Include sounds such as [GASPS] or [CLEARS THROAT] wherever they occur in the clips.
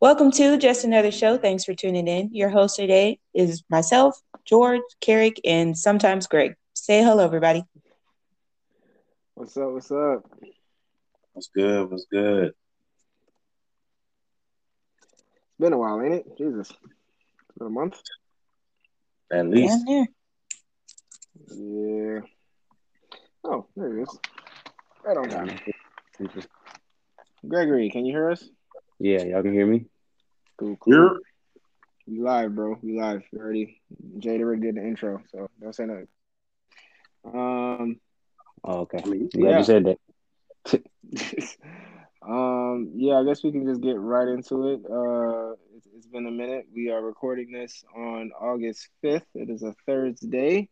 Welcome to Just Another Show. Thanks for tuning in. Your host today is myself, George, Carrick, and sometimes Greg. Say hello, everybody. What's up? What's up? What's good? What's good? It's been a while, ain't it? Jesus. It's been a month. At least. Down there. Yeah. Oh, there it is. Right on time. Gregory, can you hear us? Yeah, y'all can hear me. Cool, cool. You're We live, bro. We live. We already Jada Rick did the intro, so don't say nothing. Um Oh, okay. mean, yeah. you said that. [LAUGHS] um yeah, I guess we can just get right into it. Uh it's, it's been a minute. We are recording this on August 5th. It is a Thursday.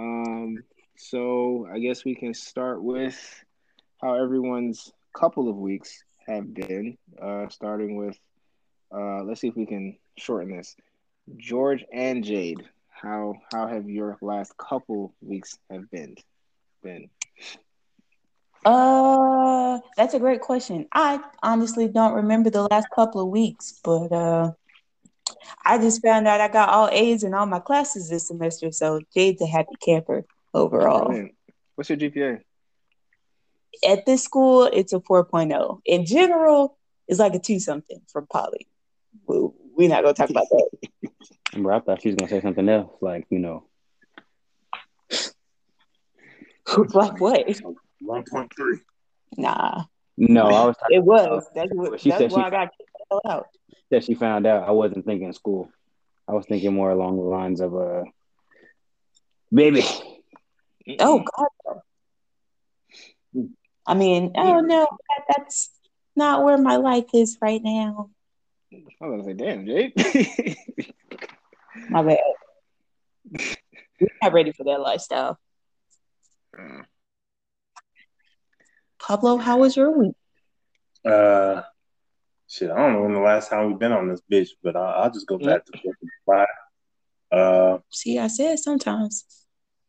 Um so I guess we can start with how everyone's couple of weeks have been. Uh starting with uh let's see if we can shorten this. George and Jade, how how have your last couple weeks have been been? Uh, that's a great question. I honestly don't remember the last couple of weeks, but uh, I just found out I got all A's in all my classes this semester, so Jade's a happy camper overall. Brilliant. What's your GPA? At this school, it's a 4.0. In general, it's like a two something for Poly. We- We're not gonna talk about that. [LAUGHS] Bro, I thought she was gonna say something else, like you know. [LAUGHS] like what? one point three. Nah, No, I was talking it was. That's what. She that's said why she- I got kicked the hell out. That she found out. I wasn't thinking school. I was thinking more along the lines of uh, baby. Oh God. I mean, oh no, that, that's not where my life is right now. I was gonna say, damn, Jake. My bad. We're not ready for that lifestyle. Uh, Pablo, how was your week? Uh, shit. I don't know when the last time we've been on this bitch, but I'll, I'll just go back to Fourth of July. Uh, See, I said sometimes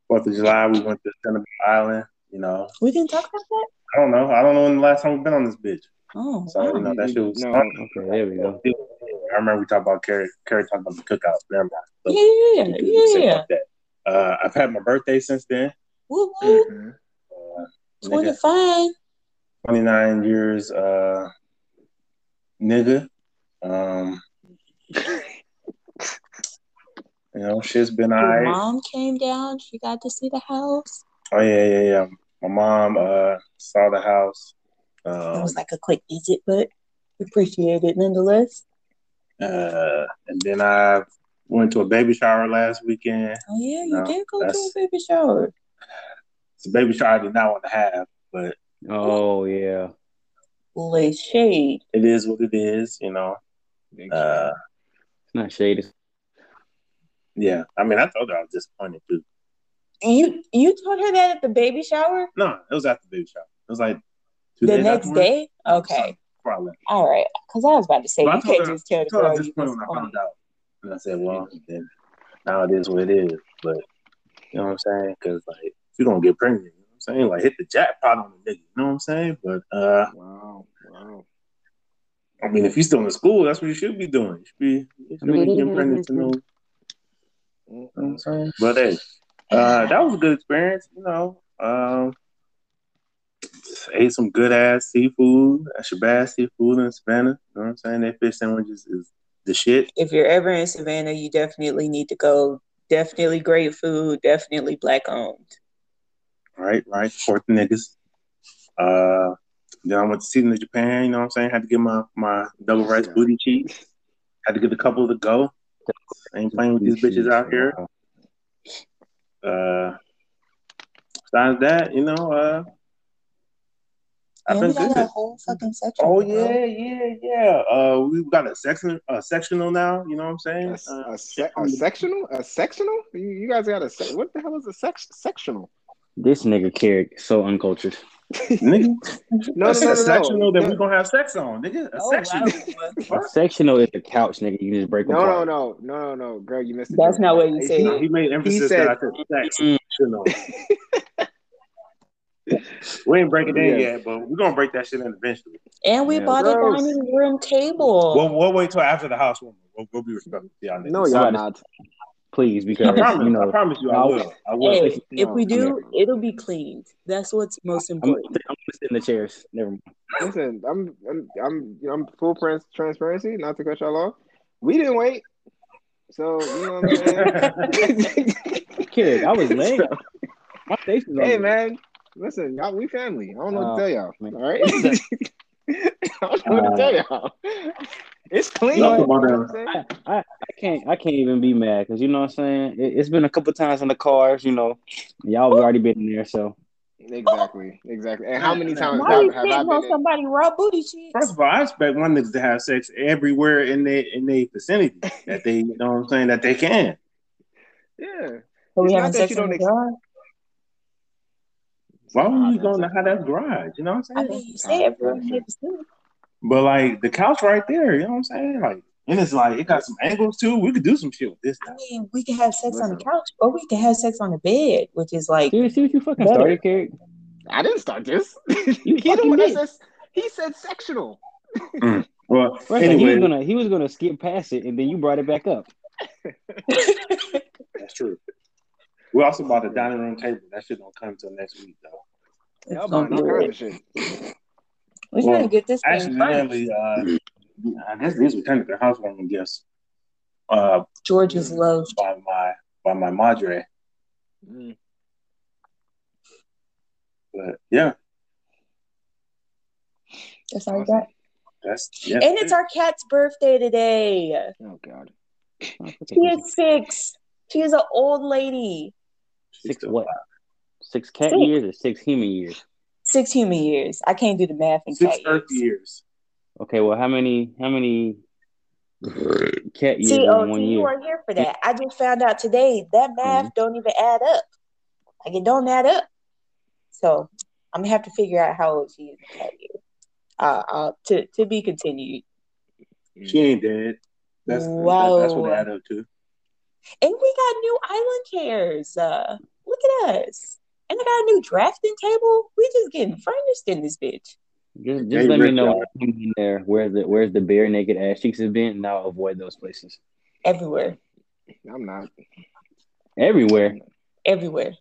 Fourth of July, we went to Central Island. You know, we didn't talk about that. I don't know. I don't know when the last time we've been on this bitch. Oh, So you know that shit was. No. Okay, there we go. I remember we talked about Carrie. Carrie talking about the cookout. Never mind. So, yeah, we yeah. Uh, I've had my birthday since then. Woo, woo. mhm. Uh, Twenty nigga, five. 29 years, uh, nigga. Um, [LAUGHS] you know, shit's been Your alright. mom came down. She got to see the house. Oh yeah, yeah, yeah. My mom uh saw the house. It Um, was like a quick visit, but appreciate it nonetheless. uh, and then I went to a baby shower last weekend. Oh yeah, you No, did go to a baby shower. It's a baby shower I did not want to have, but Oh yeah. Lay shade. it is what it is, you know. Uh, It's not shady. yeah. I mean, I told her I was disappointed too. You you told her that at the baby shower No, it was after the baby shower. It was like two the days next afterwards. day. Okay, Before I left. all right. Because I was about to say But I you told can't her- just tell I the told her I girl was disappointed when I found out. And I said, well, then now it is what it is. But you know what I'm saying? Because like, if you're gonna get pregnant, you know what I'm saying? Like, hit the jackpot on the nigga. You know what I'm saying? But uh, Wow, wow. I mean, if you're still in school, that's what you should be doing. You should be, you should be getting pregnant to know. You know what I'm saying? But hey, uh, that was a good experience. You know, um, just ate some good ass seafood. At Shabazz seafood in Savannah. You know what I'm saying? Their fish sandwiches is the shit. If you're ever in Savannah, you definitely need to go. Definitely great food. Definitely black owned. Right, right. Fourth niggas. Uh, then I went to season to Japan. You know what I'm saying? Had to get my my double rice booty cheeks. Had to get a couple to go. I Ain't playing with these bitches out here. Uh, besides that, you know, uh, I've been we good. a whole fucking section. Oh yeah, yeah, yeah. Uh, we've got a section, a sectional now. You know what I'm saying? A, Uh, a, sec- a sectional? A sectional? You, you guys got a sec- what the hell is a sec- sectional? This nigga Carrick so uncultured. nigga. [LAUGHS] no, a, no, no, no, sectional that we're gonna have sex on, nigga. A oh, sectional. [LAUGHS] a sectional is the couch, nigga. You can just break. No, no, no, no, no, no, Greg, you missed. it. That's not what you said. He, he made emphasis he said, that I said sectional. [LAUGHS] we ain't breaking it in yet, but we're gonna break that shit in eventually. And we yeah, bought gross. a dining room table. We'll, we'll wait till after the housewarming. We'll, we'll be respectful. Yeah, no, y'all not please, because I promise, you know, I promise you, I will. I will. Hey, if we do, it'll be cleaned. That's what's most important. I'm, I'm gonna sit in the chairs. Never mind. Listen, I'm, I'm, I'm, I'm full transparency. Not to cut y'all off. We didn't wait, so you know what I'm saying. [LAUGHS] Kid, I was late. My face is Hey, man. Listen, y'all, we family. I don't know uh, what to oh, tell y'all. Man. All right. [LAUGHS] I don't know uh, what to tell y'all. It's clean. You know I, I, I, can't I can't even be mad because you know what I'm saying. It, has been a couple times in the cars, you know. Y'all have already been in there, so. Exactly, exactly. And how many times Why have, you have I been on somebody raw booty cheeks? First of all, I expect one niggas to have sex everywhere in their in their vicinity that they, you know what I'm saying, that they can. [LAUGHS] Yeah. So we having sex in the garage? Why would you going to how that garage? You know what I'm saying? I mean, you say everyone but like the couch right there, you know what I'm saying? Like, and it's like it got some angles too. We could do some shit with this. I mean, we can have sex Listen. on the couch, or we can have sex on the bed, which is like. See, see what you fucking better. started, Carrick? I didn't start this. [LAUGHS] he the one that says he said sectional. mm. Well, right, anyway. he was gonna he was gonna skip past it, and then you brought it back up. That's true. We also bought a dining room table. That shit don't come until next week, though. Y'all buying all kinds of shit. We're well, trying to get this actually, thing uh, I guess these were technically housewarming gifts. Uh, George's love by my by my madre. Mm. But yeah, that's all got. That's yeah, and it's our cat's birthday today. Oh God, she is six. She is an old lady. Six what? Six cat six. years or six human years? Six human years. I can't do the math in six Earth years. years. Okay, well, how many? How many [LAUGHS] cat years see, oh, in one year? You weren't here for that. I just found out today that math mm-hmm. don't even add up. Like it don't add up. So I'm gonna have to figure out how old she is in cat years. Uh, uh, to to be continued. She ain't dead. That's wow. That, that's what add up to. And we got new island chairs. Uh, look at us. And I got a new drafting table. We just getting furnished in this bitch. Just, just let me know in there where the where's the bare naked ass cheeks has been, and I'll avoid those places. Everywhere. I'm not. Everywhere. Everywhere.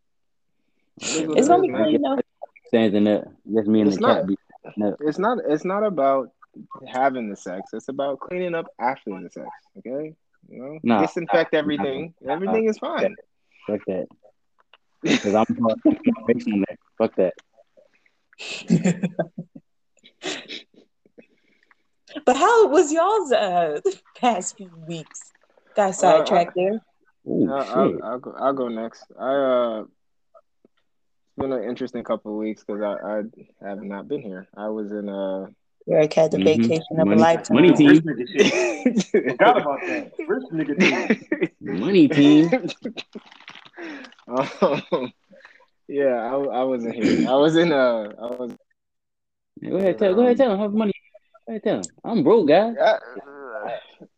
It's gonna be cool, you know. Standing up, just me and it's the not, cat. It's not. It's not about having the sex. It's about cleaning up after the sex. Okay, you know, nah, disinfect everything. Nah, everything is fine. Fuck that. Because I'm based on that. Fuck that. [LAUGHS] but how was y'all's uh [LAUGHS] past few weeks? Got sidetracked uh, there. Ooh, I'll, I'll, go. I'll go next. I uh, it's been an interesting couple of weeks because I, I have not been here. I was in uh. Eric had the mm-hmm. vacation of money, a lifetime. Money team. Forgot about that. First nigga team. Money team. [LAUGHS] [LAUGHS] Um, yeah, I, I wasn't here. I was in uh, I was. Go ahead, tell. Go ahead, tell him how money. Go ahead, tell him. I'm broke, guy. Uh,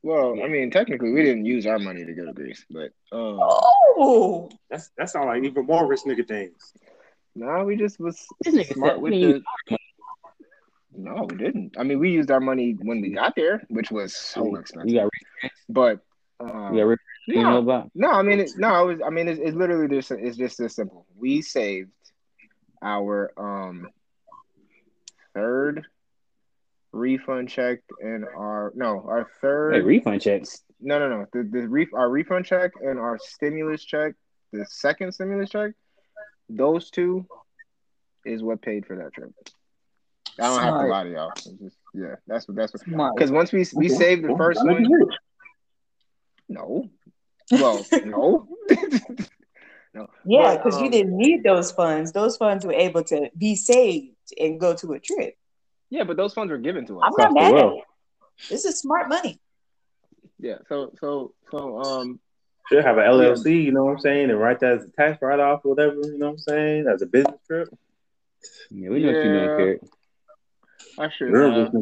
well, I mean, technically, we didn't use our money to go to Greece, but um, oh, that's that sounds like even more rich nigga things. No, nah, we just was smart with the. No, we didn't. I mean, we used our money when we got there, which was so expensive. You got, but um, you got no, know about? No, I mean, it, no, it was, I mean, it's, it's literally just, it's just this simple. We saved our um third refund check and our no, our third hey, refund checks. No, no, no. The the ref, our refund check and our stimulus check, the second stimulus check, those two is what paid for that trip. I don't Smart. have to lie to y'all. Just, yeah, that's what that's what. Because once we we saved the first one. No, well, [LAUGHS] no. [LAUGHS] no. Yeah, because um, you didn't need those funds. Those funds were able to be saved and go to a trip. Yeah, but those funds were given to us. I'm not mad at it. This is smart money. Yeah. So so so um should have an LLC, you know what I'm saying, and write that as a tax write off or whatever, you know what I'm saying, as a business trip. Yeah, we know yeah. you don't care. I should have.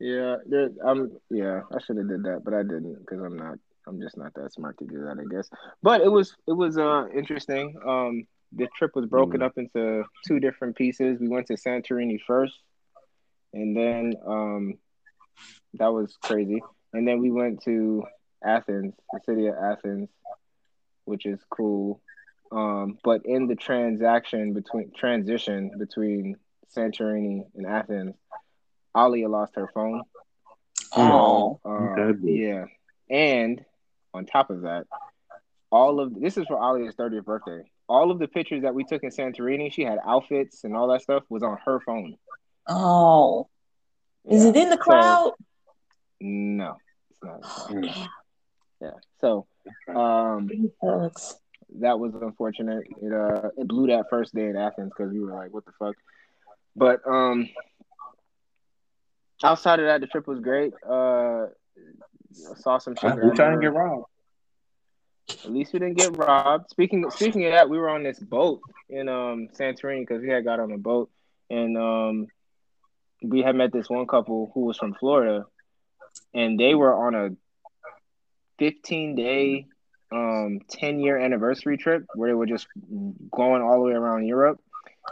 Yeah, there, I'm. Yeah, I should have did that, but I didn't because I'm not. I'm just not that smart to do that, I guess. But it was it was uh interesting. Um, the trip was broken mm. up into two different pieces. We went to Santorini first, and then um, that was crazy. And then we went to Athens, the city of Athens, which is cool. Um, but in the transaction between transition between Santorini and Athens, Alia lost her phone. Oh, uh, yeah. And on top of that, all of this is for Alia's 30th birthday. All of the pictures that we took in Santorini, she had outfits and all that stuff was on her phone. Oh. Is it in the crowd? So, no, it's not. [GASPS] Oh, yeah. So um that was unfortunate. It uh it blew that first day in Athens because we were like, what the fuck? But um outside of that, the trip was great. Uh saw some shit. We trying to get robbed. At least we didn't get robbed. Speaking speaking of that, we were on this boat in um Santorini because we had got on a boat and um we had met this one couple who was from Florida and they were on a 15 day um 10 year anniversary trip where they were just going all the way around Europe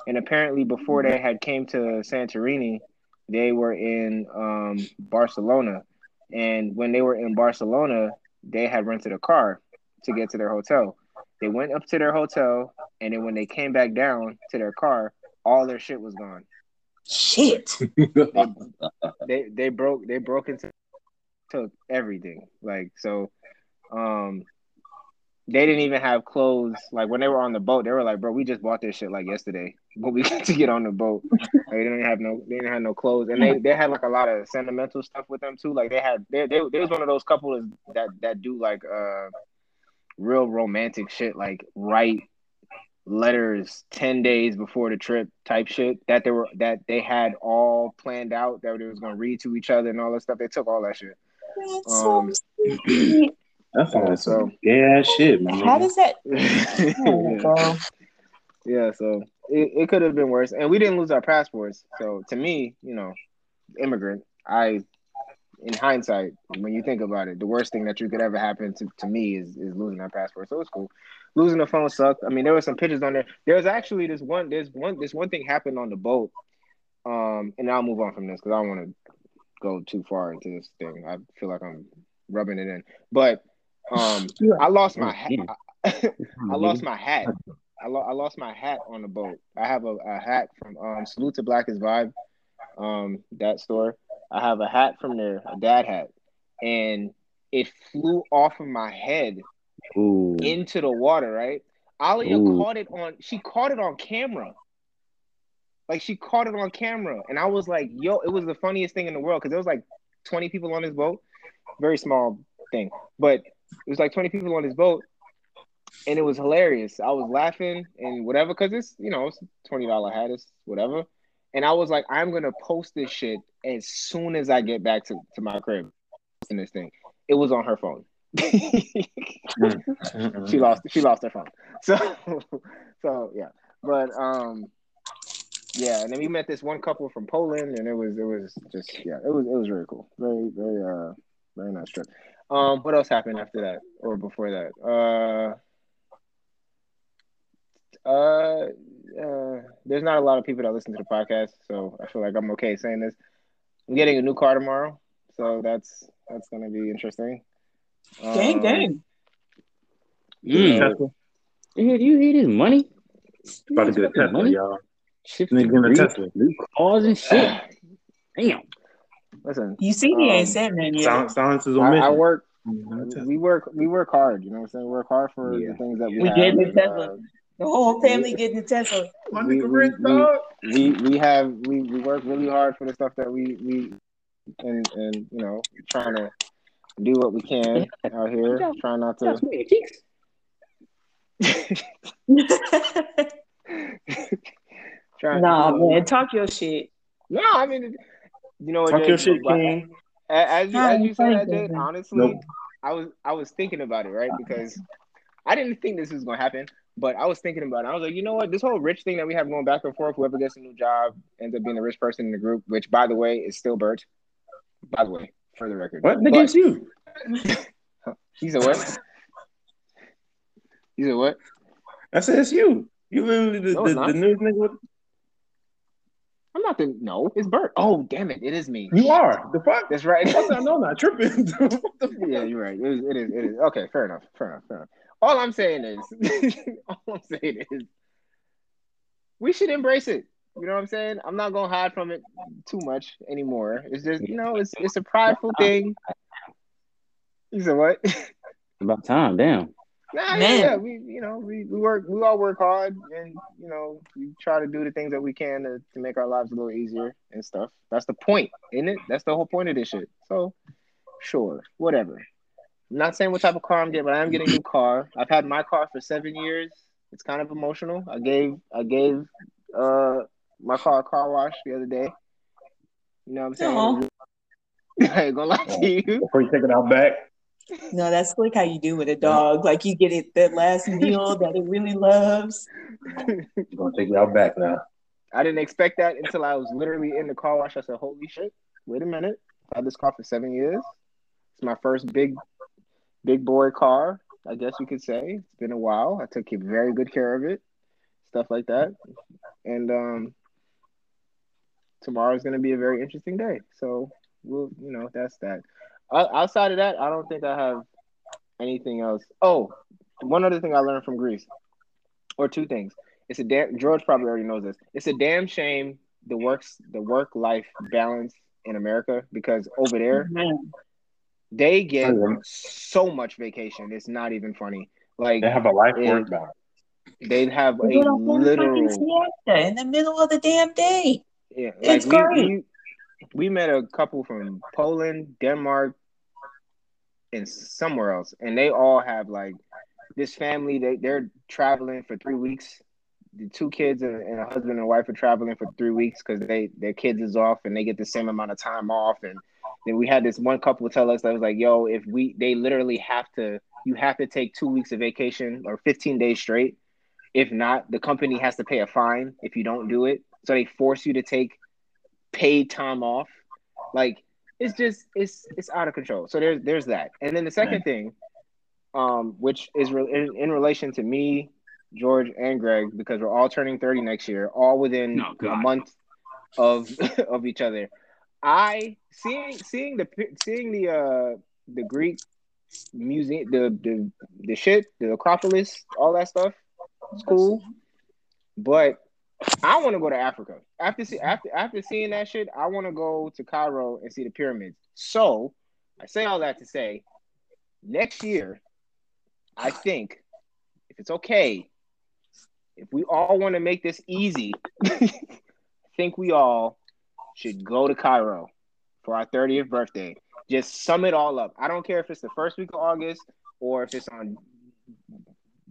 and apparently before they had came to Santorini they were in um Barcelona and when they were in Barcelona they had rented a car to get to their hotel. They went up to their hotel and then when they came back down to their car all their shit was gone. Shit. They, [LAUGHS] they, they broke they broke into took everything. Like so, um, they didn't even have clothes. Like when they were on the boat, they were like, "Bro, we just bought this shit like yesterday, [LAUGHS] but we got to get on the boat." [LAUGHS] Like, they didn't have no, they didn't have no clothes, and they they had like a lot of sentimental stuff with them too. Like they had, they they, they was one of those couples that that do like uh real romantic shit, like write letters 10 days before the trip type shit that they were that they had all planned out that they was going to read to each other and all that stuff they took all that shit that's um, so That's all so yeah shit, man. How does that? [LAUGHS] yeah. yeah, so it, it could have been worse, and we didn't lose our passports. So to me, you know, immigrant, I, in hindsight, when you think about it, the worst thing that you could ever happen to, to me is is losing our passport. So it's cool. Losing the phone sucked. I mean, there were some pictures on there. There was actually this one. There's one. This one thing happened on the boat. Um, and I'll move on from this because I don't want to go too far into this thing. I feel like I'm rubbing it in. But um, [LAUGHS] I lost my hat. [LAUGHS] I lost my hat. I, lo- I lost my hat on the boat. I have a, a hat from um, Salute to Black is Vibe, um, that store. I have a hat from there, a dad hat, and it flew off of my head Ooh. into the water. Right, Alia Ooh. caught it on. She caught it on camera. Like she caught it on camera, and I was like, "Yo!" It was the funniest thing in the world because there was like twenty people on this boat, very small thing, but it was like twenty people on this boat, and it was hilarious. I was laughing and whatever because it's you know it's twenty dollar hat, it's whatever, and I was like, "I'm gonna post this shit as soon as I get back to, to my crib." In this thing, it was on her phone. [LAUGHS] she lost she lost her phone. [LAUGHS] So so yeah. But um yeah, and then we met this one couple from Poland, and it was it was just yeah, it was it was very cool, very very uh very nice trip. Um, what else happened after that or before that? Uh, uh, uh, there's not a lot of people that listen to the podcast, so I feel like I'm okay saying this. I'm getting a new car tomorrow, so that's that's gonna be interesting. Gang, um, gang. Mm. Yeah, do you hear his money? About to get a Tesla, y'all. Shifting Tesla. New cars and shit. [SIGHS] Damn. Listen, you see, he um, ain't saying that yet. Silence is I, I work. We work. We work hard. You know what I'm saying? We work hard for yeah. the things that we. We get the Tesla. Uh, the whole family getting the Tesla. We, we, we, we, have we, we work really hard for the stuff that we we and and you know trying to do what we can out here. Trying not to. [LAUGHS] [LAUGHS] Trying nah, to, man, talk your shit. No, I mean, you know, talk your shit, King. As you, as you said that, Jay, honestly, nope. I was I was thinking about it, right? Because I didn't think this was gonna happen, But I was thinking about it. I was like, you know what? This whole rich thing that we have going back and forth, whoever gets a new job ends up being the rich person in the group, which, by the way, is still Bert. By the way, for the record. What? Nigga, it's you. [LAUGHS] He's a what? He's a what? I said it's you. You literally the, No, the, not. the news nigga. With, I'm not the no. It's Bert. Oh, damn it! It is me. you are the fuck. That's right. I know, not tripping. [LAUGHS] What the fuck? yeah, you're right. It is, it is. It is. Okay, fair enough. Fair enough. Fair enough. All I'm saying is, [LAUGHS] all I'm saying is, we should embrace it. You know what I'm saying? I'm not gonna hide from it too much anymore. It's just, you know, it's it's a prideful thing. You said what? [LAUGHS] About time, damn. Nah, yeah, Man. yeah, we you know we, we work we all work hard and you know we try to do the things that we can to, to make our lives a little easier and stuff. That's the point, isn't it? That's the whole point of this shit. So sure, whatever. I'm not saying what type of car I'm getting, but I am getting a new car. I've had my car for seven years. It's kind of emotional. I gave I gave uh my car a car wash the other day. You know what I'm saying? Aw. [LAUGHS] I ain't gonna lie to you. Before you take it out back. No, that's like how you do with a dog. Like you get it that last meal [LAUGHS] that it really loves. You're [LAUGHS] gonna take it out back now. I didn't expect that until I was literally in the car wash. I said, "Holy shit! Wait a minute! I had this car for seven years. It's my first big, big boy car. I guess you could say it's been a while. I took very good care of it, stuff like that. And um, tomorrow's going to be a very interesting day. So we'll, you know, that's that. O- outside of that, I don't think I have anything else. Oh, one other thing I learned from Greece, or two things. It's a damn George probably already knows this. It's a damn shame the works the work life balance in America because over there they get so much vacation. It's not even funny. Like They have a life Yeah. work balance. they'd have a They get a literal in the middle of the damn day. yeah. Like It's we, great. we we met a couple from Poland, Denmark, and somewhere else, and they all have like this family. They they're traveling for three weeks. The two kids and, and a husband and wife are traveling for three weeks because they their kids is off and they get the same amount of time off. And then we had this one couple tell us that was like, "Yo, if we they literally have to, you have to take two weeks of vacation or fifteen days straight. If not, the company has to pay a fine if you don't do it. So they force you to take paid time off. Like it's just it's it's out of control. So there's there's that. And then the second thing, um, which is re- in, in relation to me, George, and Greg, because we're all turning 30 next year, all within Oh, a month of [LAUGHS] of each other. I seeing seeing the seeing the uh the Greek museum, the the the shit, the Acropolis, all that stuff. It's cool, but I want to go to Africa. After see, after after seeing that shit, I want to go to Cairo and see the pyramids. So I say all that to say, next year, I think if it's okay, if we all want to make this easy, [LAUGHS] I think we all should go to Cairo for our 30th birthday. Just sum it all up. I don't care if it's the first week of August or if it's on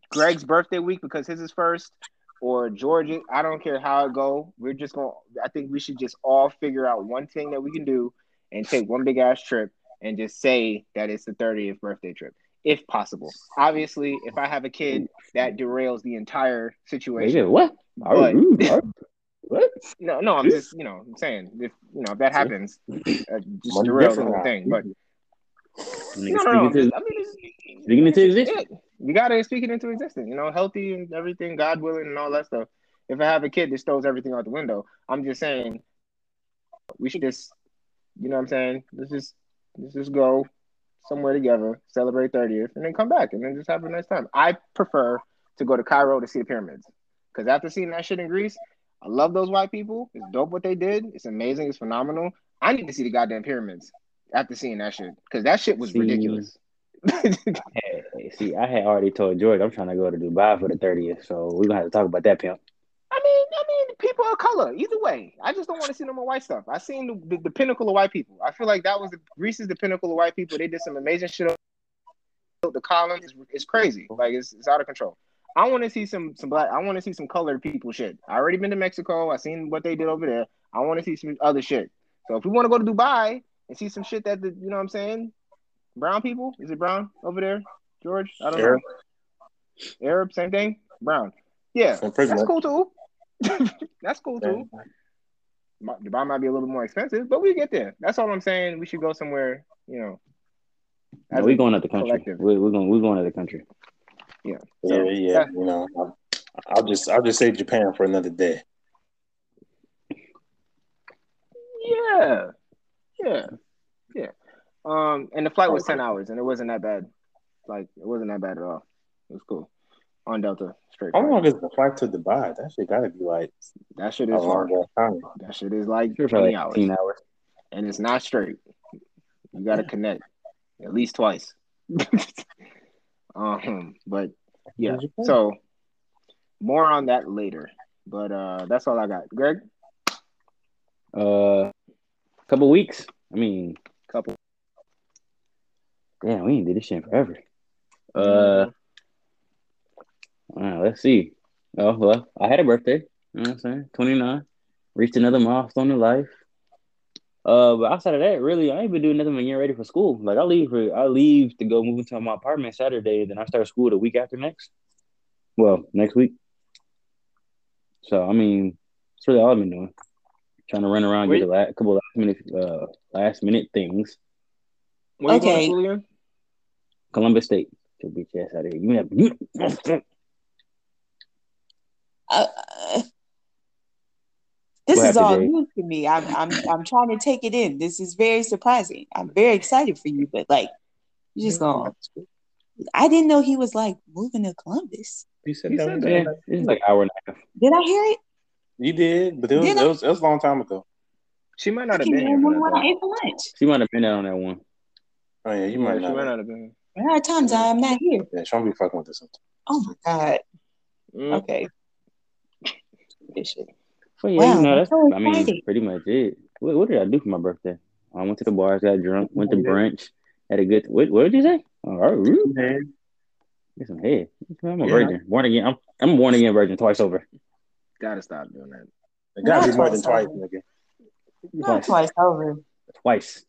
Greg's birthday week because his is first or Georgia. I don't care how it go. We're just going to I think we should just all figure out one thing that we can do and take one big ass trip and just say that it's the 30th birthday trip if possible. Obviously, if I have a kid, that derails the entire situation. yeah, what? Are But- what? No, no, I'm just, you know, I'm saying if you know if that happens, uh, just Money derail the different whole now. thing. But no, no, no. I mean, it's, speaking into existence. yeah, you gotta speak it into existence. You know, healthy and everything, God willing, and all that stuff. If I have a kid, this throws everything out the window. I'm just saying, we should just, you know, what I'm saying, let's just let's just go somewhere together, celebrate 30th, and then come back and then just have a nice time. I prefer to go to Cairo to see the pyramids because after seeing that shit in Greece, I love those white people. It's dope what they did. It's amazing. It's phenomenal. I need to see the goddamn pyramids after seeing that shit because that shit was See. ridiculous. [LAUGHS] See, I had already told George I'm trying to go to Dubai for the 30th, so we're gonna have to talk about that pimp. I mean, I mean, people of color. Either way, I just don't want to see no more white stuff. I seen the, the, the pinnacle of white people. I feel like that was the Greece is the pinnacle of white people. They did some amazing shit. The column is is crazy. Like it's, it's out of control. I want to see some some black. I want to see some colored people shit. I already been to Mexico. I seen what they did over there. I want to see some other shit. So if we want to go to Dubai and see some shit that the you know what I'm saying, brown people is it brown over there, George? I don't Arab. know. Arab, same thing. Brown. Yeah, that's much. cool too. [LAUGHS] that's cool too. Dubai might be a little bit more expensive, but we get there. That's all I'm saying. We should go somewhere, you know. No, we're going out the country. We're, we're going. We're going out the country. Yeah. So, yeah, yeah. You know, I'll, I'll just I'll just say Japan for another day. Yeah. Yeah. Yeah. Um, and the flight was ten hours, and it wasn't that bad. Like it wasn't that bad at all. It was cool on Delta straight. How long is the flight to Dubai? That shit gotta be like that shit is far. That shit is like sure, twenty like hours. hours, and it's not straight. You gotta connect at least twice. [LAUGHS] um, but yeah, so more on that later. But uh, that's all I got. Greg. Uh, couple weeks. I mean, couple. Damn, we ain't did this shit forever. Uh, right, let's see. Oh well, I had a birthday. You know what I'm saying? 29. Reached another milestone in life. Uh, but outside of that, really, I ain't been doing nothing but getting ready for school. Like I leave for I leave to go move into my apartment Saturday, then I start school the week after next. Well, next week. So I mean, that's really all I've been doing. Trying to run around, Wait. get a last, couple last minute uh last minute things. Where okay. Columbus State. Get bitch ass out of here. You have you. Uh, this what is all new to me. I'm I'm I'm trying to take it in. This is very surprising. I'm very excited for you, but like you just going I didn't know he was like moving to Columbus. He said, he said that. It's like hour and a half. Did I hear it? You did, but it was, it was, it was, a long time ago. She might not have been here. When I ate for lunch. She might have been there on that one. Oh yeah, you might yeah, not. She might not have been. There are times I am not here. Yeah, she won't be fucking with this sometimes. Oh my god. Mm. Okay. Well, yeah, wow, you know, that's, so I mean, pretty much it. What, what, did I do for my birthday? I went to the bars, got drunk, went to brunch, had a good. What, what did you say? Oh, right. Get some head. I'm a yeah. virgin, born again. I'm I'm born again virgin twice over. Gotta stop doing that. It gotta Not be more than twice, nigga. Not twice over. Twice.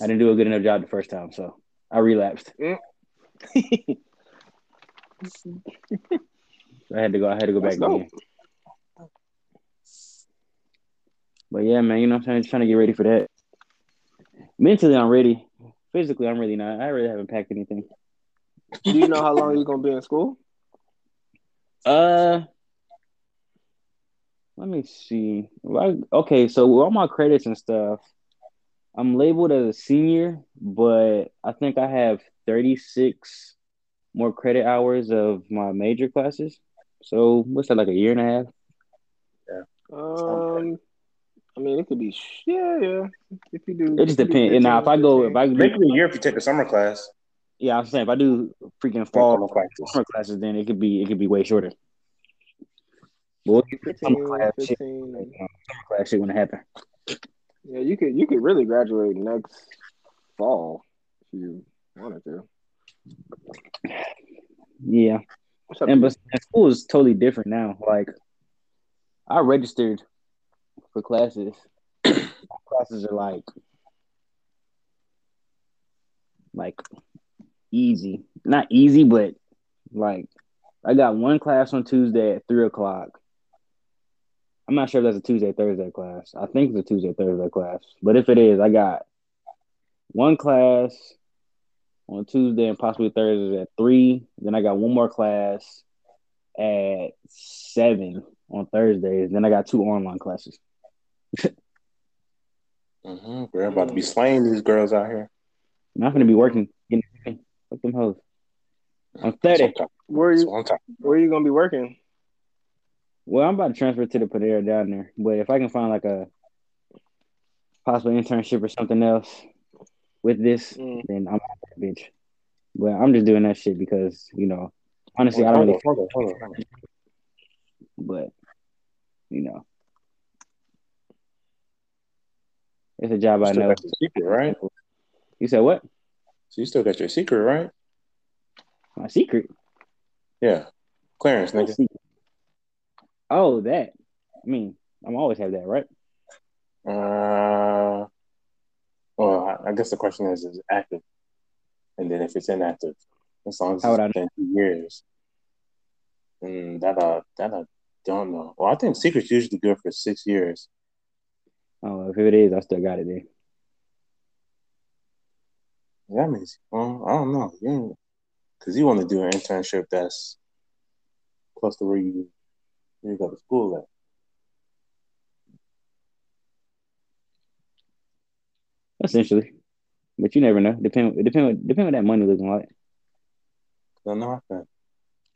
I didn't do a good enough job the first time, so I relapsed. Mm. [LAUGHS] I had to go. I had to go back again. But yeah, man, you know what I'm saying? Just trying to get ready for that. Mentally, I'm ready. Physically, I'm really not. I really haven't packed anything. Do you know how long you're gonna be in school? [LAUGHS] Uh, let me see. Okay, so with all my credits and stuff, I'm labeled as a senior, but I think I have 36 more credit hours of my major classes. So what's that like a year and a half? Yeah. Um. I mean, it could be yeah, yeah. If you do, it just depends. And now, if I go, if I make it a year if you take a summer class. Yeah, I'm saying if I do freaking fall classes. summer classes, then it could be it could be way shorter. Well, 15, summer class 15, shit, summer class shit gonna happen. Yeah, you could you could really graduate next fall if you wanted to. Yeah. And but school is totally different now. Like I registered for classes. [CLEARS THROAT] classes are like like easy. Not easy, but like I got one class on Tuesday at three o'clock. I'm not sure if that's a Tuesday Thursday class. I think it's a Tuesday Thursday class. But if it is, I got one class on Tuesday and possibly Thursday at three. Then I got one more class at seven on Thursdays. Then I got two online classes. mm-hmm. We're about to be slaying these girls out here. I'm not gonna be working. Fuck them hoes. I'm 30. Where are you? Where are you gonna be working? Well, I'm about to transfer to the Panera down there, but if I can find like a possible internship or something else with this, mm. then I'm out that bitch. But I'm just doing that shit because you know, honestly, well, I don't really. Hold on, hold on. But you know, it's a job you I know. Secret, right? You said what? So you still got your secret, right? My secret. Yeah, clearance, nigga. Oh, that. I mean, I'm always have that, right? Uh, well, I guess the question is, is it active? And then if it's inactive, As long as How would been two years. And that uh that I don't know. Well, I think secret's usually good for six years. Oh, if it is, I still got it there. That means well, I don't know. Because you want to do an internship that's close to where you you go to school at. Essentially, but you never know. Depend depend depend what that money looking like. I know I can.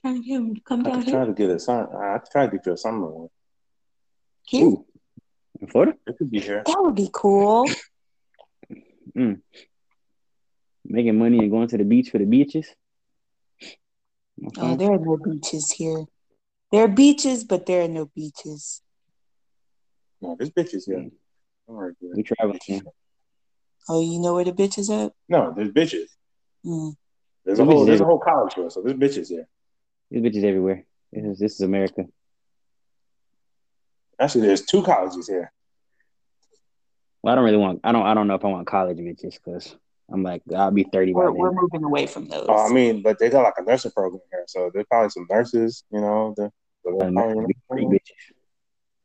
Can you come down I here? Try to get a summer. I try to get you a summer one. Here? Ooh. In Florida? It could be here. That would be cool. Mm. Making money and going to the beach for the beaches. Okay. Oh, there are no beaches here. There are beaches, but there are no beaches. No, there's bitches here. Right, we travel. Oh, you know where the bitches at? No, there's bitches. Mm. There's a whole there's a whole college here, so there's bitches here. There's bitches everywhere. This is, this is America. Actually, there's two colleges here. Well, I don't really want. I don't. I don't know if I want college bitches because I'm like I'll be thirty. We're, we're moving away from those. Oh, I mean, but they got like a nursing program here, so there's probably some nurses. You know, the, the bitches.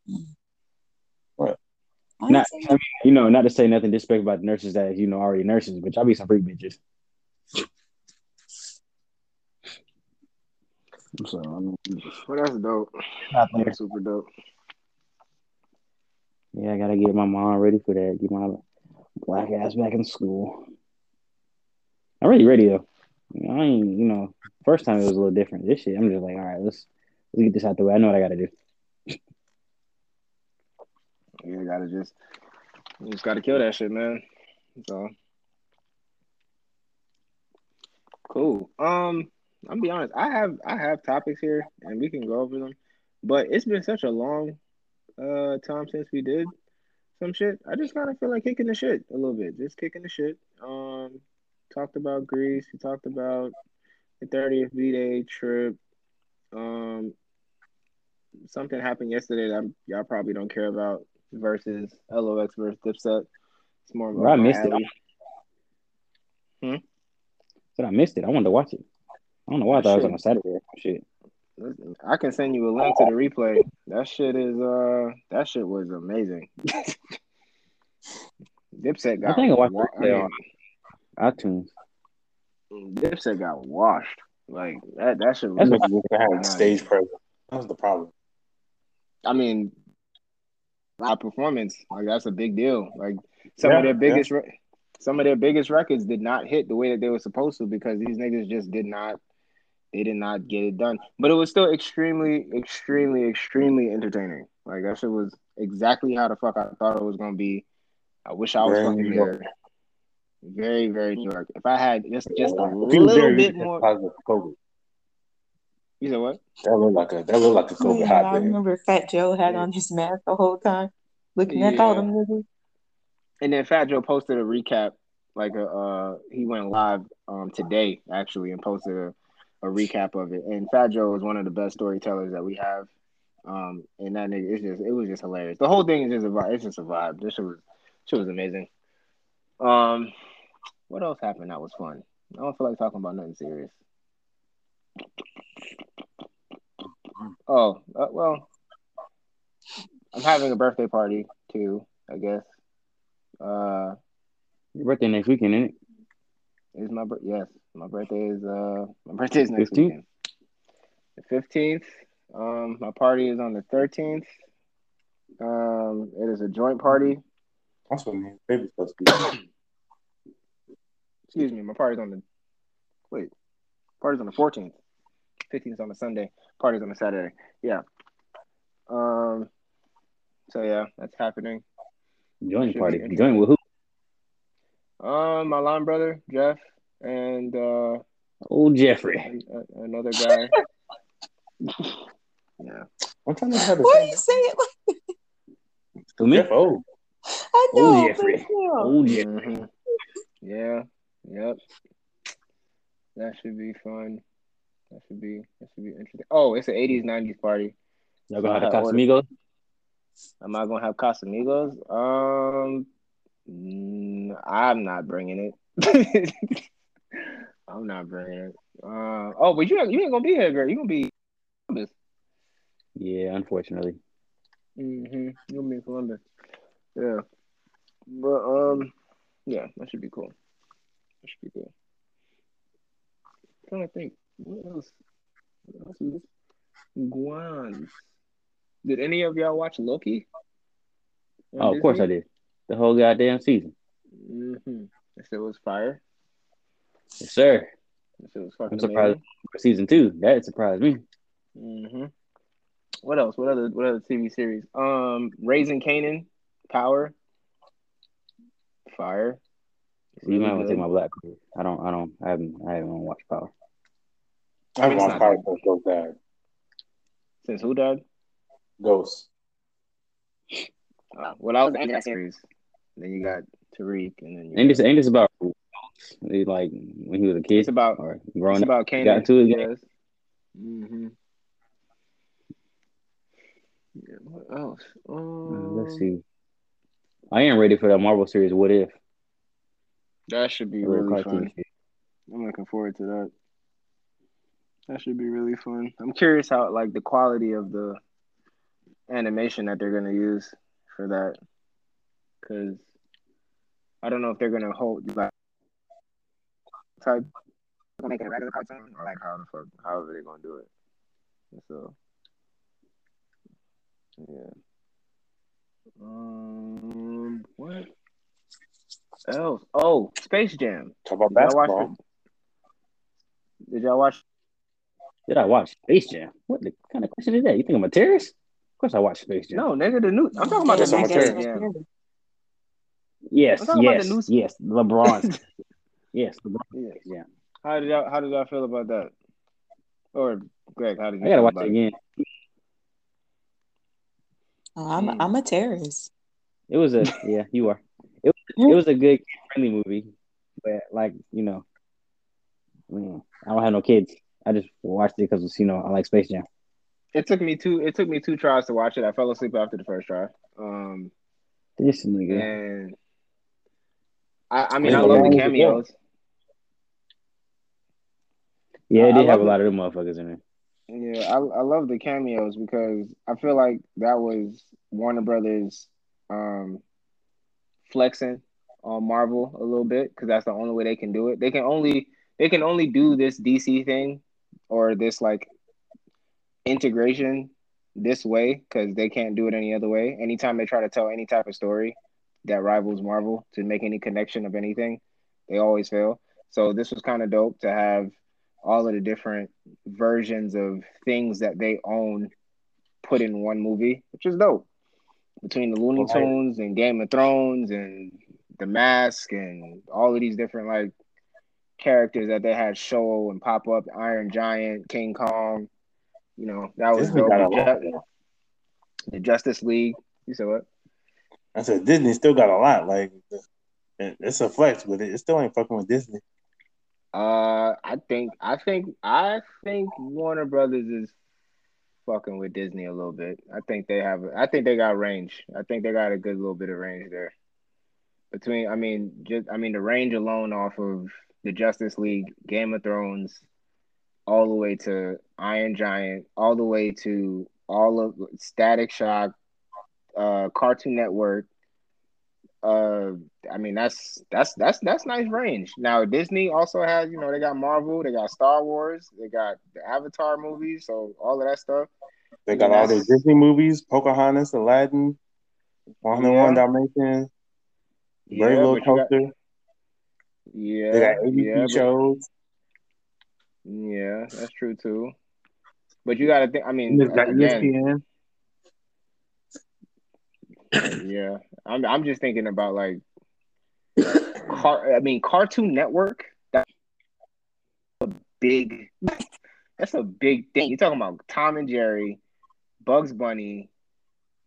Mm. What? Not, I mean, you know, not to say nothing disrespectful about the nurses that you know already nurses, but y'all be some freak bitches. So I mean, well, that's dope. That's super dope. Yeah, I gotta get my mom ready for that. Get my black ass back in school. I'm really ready though. I ain't, you know, first time it was a little different. This shit, I'm just like, all right, let's let's get this out the way. I know what I gotta do. You gotta just, you just gotta kill that shit, man. So cool. Um, I'm be honest. I have I have topics here, and we can go over them. But it's been such a long uh time since we did some shit. I just kind of feel like kicking the shit a little bit, just kicking the shit. Um, talked about Greece. We talked about the 30th B Day trip. Um, something happened yesterday that y'all probably don't care about Verzuz LOX versus Dipset. It's more. Of I missed it. Hmm. But I missed it. I wanted to watch it. I don't know why I thought it was on a Saturday. Shit. I can send you a link to the replay. That shit is uh that shit was amazing. [LAUGHS] Dipset got I think I watched wa- it on iTunes. Dipset got washed. Like that that should. was That's what had stage presence. That was the problem. I mean live performance, like that's a big deal. Like some yeah, of their biggest yeah. re- some of their biggest records did not hit the way that they were supposed to because these niggas just did not they did not get it done. But it was still extremely, extremely, extremely entertaining. Like that shit was exactly how the fuck I thought it was gonna be. I wish I was very fucking there. Very, very dark. If I had just just a little bit more COVID. You said what? That looked like a that looked like a COVID yeah, hot I remember Fat Joe had yeah. on his mask the whole time, looking yeah. at all them niggas. And then Fat Joe posted a recap, like a uh, he went live um today actually and posted a a recap of it. And Fat Joe is one of the best storytellers that we have. Um, and that nigga, it's just it was just hilarious. The whole thing is just a vibe. It's just a vibe. This was shit was amazing. Um, what else happened that was fun? I don't feel like talking about nothing serious. Oh, uh, well, I'm having a birthday party too. I guess. Uh, your birthday next weekend, isn't it? It's my birthday. Yes, my birthday is uh my birthday is next 15th? weekend. The fifteenth. Um, my party is on the thirteenth. Um, it is a joint party. That's what my baby's supposed to be. Excuse me, my party's on the wait. Party's on the fourteenth. Fifteenth on a Sunday. Party's on a Saturday. Yeah. Um. So yeah, that's happening. Joint party. Join with who? Um, my line brother Jeff and uh, old Jeffrey, another guy. [LAUGHS] yeah, I'm trying to have. Why are you saying it like? To me, Jeff old. I know, old Jeffrey. Old Jeffrey. Mm-hmm. Yeah. Yep. That should be fun. That should be that should be interesting. Oh, it's an '80s '90s party. Y'all gonna have Casamigos? Am I gonna have Casamigos? Um, I'm not bringing it. [LAUGHS] I'm not bringing it. Uh, oh, but you you ain't gonna be here, girl. You gonna be Columbus. Yeah, unfortunately. Mm-hmm. You gonna be in Columbus. Yeah. But um, yeah, that should be cool. That should be cool. I'm trying to think. What else? What else is this? Guans. Did any of y'all watch Loki? Oh, of course I did. The whole goddamn season. Mm-hmm. If it was fire. Yes, sir. If it was fucking I'm surprised season two. That surprised me. Mm-hmm. What else? What other what other TV series? Um, Raising Kanan, Power, Fire. You might want to take my black card. I don't. I don't. I haven't. I haven't watched Power. I haven't watched Power since Ghost died. Since who died? Ghost. Uh, well, I was the that series. Then you got Tariq, and then you ain't this ain't this about like when he was a kid? It's about or growing it's up. about Kanan. Got to it. Yes. Mm-hmm. Yeah, what else? Uh, Um, let's see. I am ready for that Marvel series. What if? That should be really fun. I'm looking forward to that. That should be really fun. I'm curious how like the quality of the animation that they're gonna use for that, because I don't know if they're gonna hold like type make it a regular cartoon or like how the fuck however they're gonna do it. So yeah. Um, what else? Oh, Space Jam. Talk about Did y'all watch Did y'all watch? Did I watch Space Jam? What the kind of question is that? You think I'm a terrorist? Of course I watched Space Jam. No, nigga, the new. I'm talking about Yes, the new Space. Jam. Yes, I'm talking about yes, new- [LAUGHS] yes. LeBron. yes, LeBron. Yeah. Yeah. How did y'all How did y'all feel about that? Or Greg, how did you I gotta watch it again. Oh, I'm Mm. I'm a terrorist. It was a [LAUGHS] yeah, you are. It was, a good friendly movie, but like you know, I, mean, I don't have no kids. I just watched it because you know I like Space Jam. It took me two. It took me two tries to watch it. I fell asleep after the first try. Um, This nigga. and I, I mean, I love the cameos. Yeah, it did have a lot of them motherfuckers in it. Yeah, I I love the cameos because I feel like that was Warner Brothers um flexing on Marvel a little bit because that's the only way they can do it. They can only they can only do this DC thing or this like integration this way because they can't do it any other way. Anytime they try to tell any type of story that rivals Marvel to make any connection of anything, they always fail. So this was kind of dope to have all of the different versions of things that they own put in one movie, which is dope. Between the Looney Tunes and Game of Thrones and The Mask and all of these different like characters that they had show and pop up, Iron Giant, King Kong, you know, that was Disney dope. got a The, lot. The Justice League. You said what? I said Disney still got a lot. Like it's a flex, but it, it still ain't fucking with Disney. Uh, I think I think I think Warner Brothers is fucking with Disney a little bit. I think they have. I think they got range. I think they got a good little bit of range there. Between, I mean, just I mean the range alone off of the Justice League, Game of Thrones, all the way to Iron Giant, all the way to all of Static Shock, uh, Cartoon Network. Uh, I mean that's that's that's that's nice range. Now Disney also has, you know, they got Marvel, they got Star Wars, they got the Avatar movies, so all of that stuff. They got all their Disney movies, Pocahontas, Aladdin, One and One Yeah. Dalmatian, Brave Yeah, Little but you got- Coaster. Yeah, They got ABC yeah, but- shows. yeah, that's true too. But you got to think. I mean, They got again, ESPN. Yeah. I'm I'm just thinking about like, car. I mean, Cartoon Network. That's a big. That's a big thing. You're talking about Tom and Jerry, Bugs Bunny.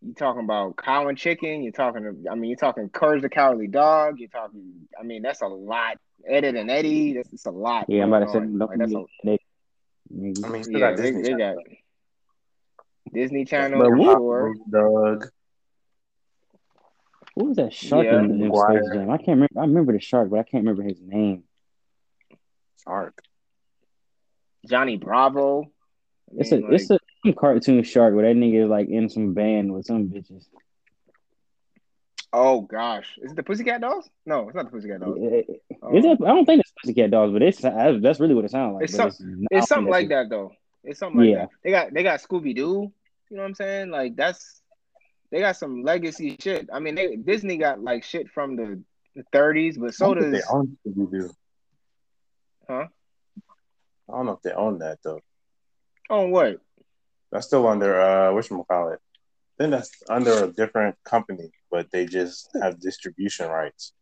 You're talking about cow and chicken. You're talking. I mean, you're talking Courage the Cowardly Dog. You're talking. I mean, that's a lot. Eddie and Eddie. That's it's a lot. Yeah, I'm about to say going Like, that's a, they, I mean, still yeah, got they, Disney. they got Channel. Disney Channel But for what- sure. Doug. What was that shark Yeah. in, Maguire. Space Jam? I can't remember. I remember the shark, but I can't remember his name. Shark. Johnny Bravo. It's a mean, it's a cartoon shark where that nigga is like in some band with some bitches. oh gosh, is it the Pussycat Dolls? No, it's not the Pussycat Dolls. Is Um, it? I don't think it's Pussycat Dolls, but it's that's that's really what it sounds like. It's some- not It's something like that though. It's something like Yeah. that. They got they got Scooby Doo. You know what I'm saying? Like that's they got some legacy shit. I mean, they, Disney got like shit from the, the 30s, but so I don't think does they own Scooby Doo. huh? I don't know if they own that though. On what? That's still under uh whatchamacallit. I think that's under a different company, but they just have distribution rights.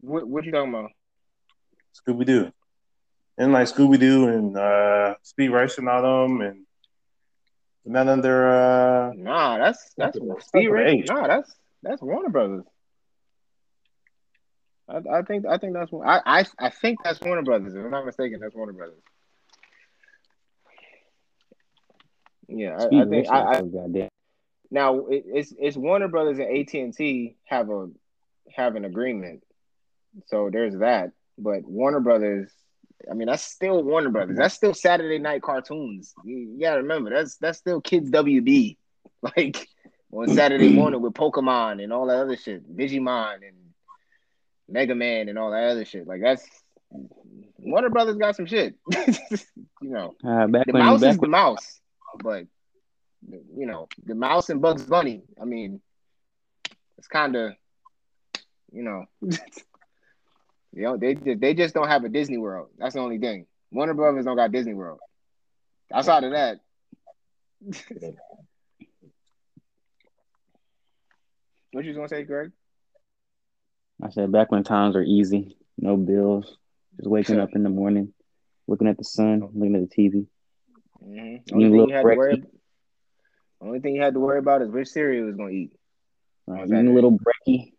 What what you talking about? Scooby Doo. And like Scooby Doo and uh Speed Racer and all them and not under uh Nah, that's that's Racer. Nah, that's that's Warner Brothers. I, I think I think that's I, I I think that's Warner Brothers. If I'm not mistaken, that's Warner Brothers. Yeah, I, I think I, I goddamn. now it, it's it's Warner Brothers and AT and T have a have an agreement, so there's that. But Warner Brothers, I mean, that's still Warner Brothers. That's still Saturday night cartoons. You, you gotta remember that's that's still kids WB, [LAUGHS] like on Saturday [CLEARS THROAT] morning with Pokemon and all that other shit, Digimon and Mega Man and all that other shit. Like that's Warner Brothers got some shit. [LAUGHS] you know, Uh, the when mouse is the mouse, but you know, the mouse and Bugs Bunny. I mean, it's kind of, you know, [LAUGHS] you know, they just they just don't have a Disney World. That's the only thing. Warner Brothers don't got Disney World. Outside of that, [LAUGHS] what you gonna say, Greg? I said back when times were easy, no bills, just waking up in the morning, looking at the sun, looking at the TV. Mm-hmm. Only thing you had to worry. brekkie. Only thing you had to worry about is which cereal you was gonna eat. Uh, How's eating a little brekkie.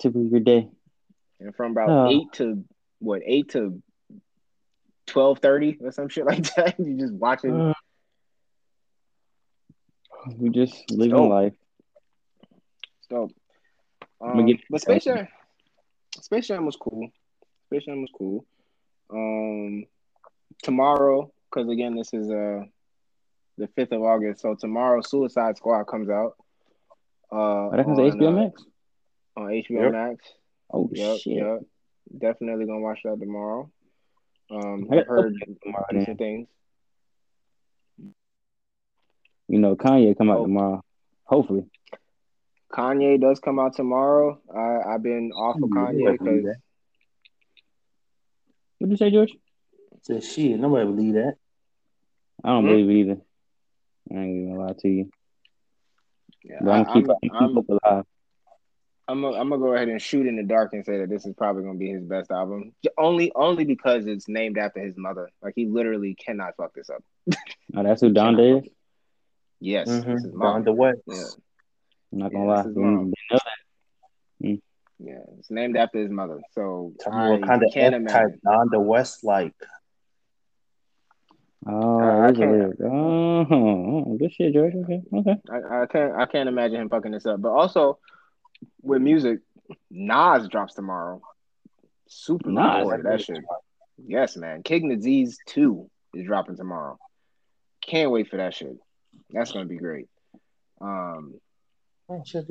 Typically your day. And from about Oh. eight to what eight to twelve thirty or some shit like [LAUGHS] that. You just watching. Uh, we just living Oh. life. So, I'ma um, get- but Space Jam, Space Jam was cool. Space Jam was cool. Um, tomorrow, because again, this is uh the fifth of August. So tomorrow, Suicide Squad comes out. Uh, Oh, that comes to on, HBO uh, Max. On HBO Yep. Max. Oh Yep, shit! yep. Definitely gonna watch that tomorrow. Um, I I've heard tomorrow, then. things. You know, Kanye come out Oh. tomorrow. Hopefully. Kanye does come out tomorrow. I I've been off of Kanye believe because What did you say, George? Said shit, nobody believe that. I don't Hmm? believe it either. I ain't even gonna lie to you. yeah, But I'm I, gonna keep, I'm, I'm, keep I'm, alive. I'm, gonna- I'm gonna go ahead and shoot in the dark and say that this is probably gonna be his best album. Only only because it's named after his mother. Like he literally cannot fuck this up. [LAUGHS] Oh, that's who Don is. Yes, Mm-hmm. this is mom. Donda West. Yeah, I'm not gonna lie. this is They- mom. they know that. yeah, it's named after his mother. So Tell I what kind of can't F imagine. type Donda West like. Oh, I can't- lyric. Oh, oh, good shit, George. Okay, okay. I, I can't I can't imagine him fucking this up. But also with music, Nas drops tomorrow. Super Nas, looking that that's shit. Yes, man. King Disease 2 is dropping tomorrow. Can't wait for that shit. That's gonna be great. Um, Oh shit,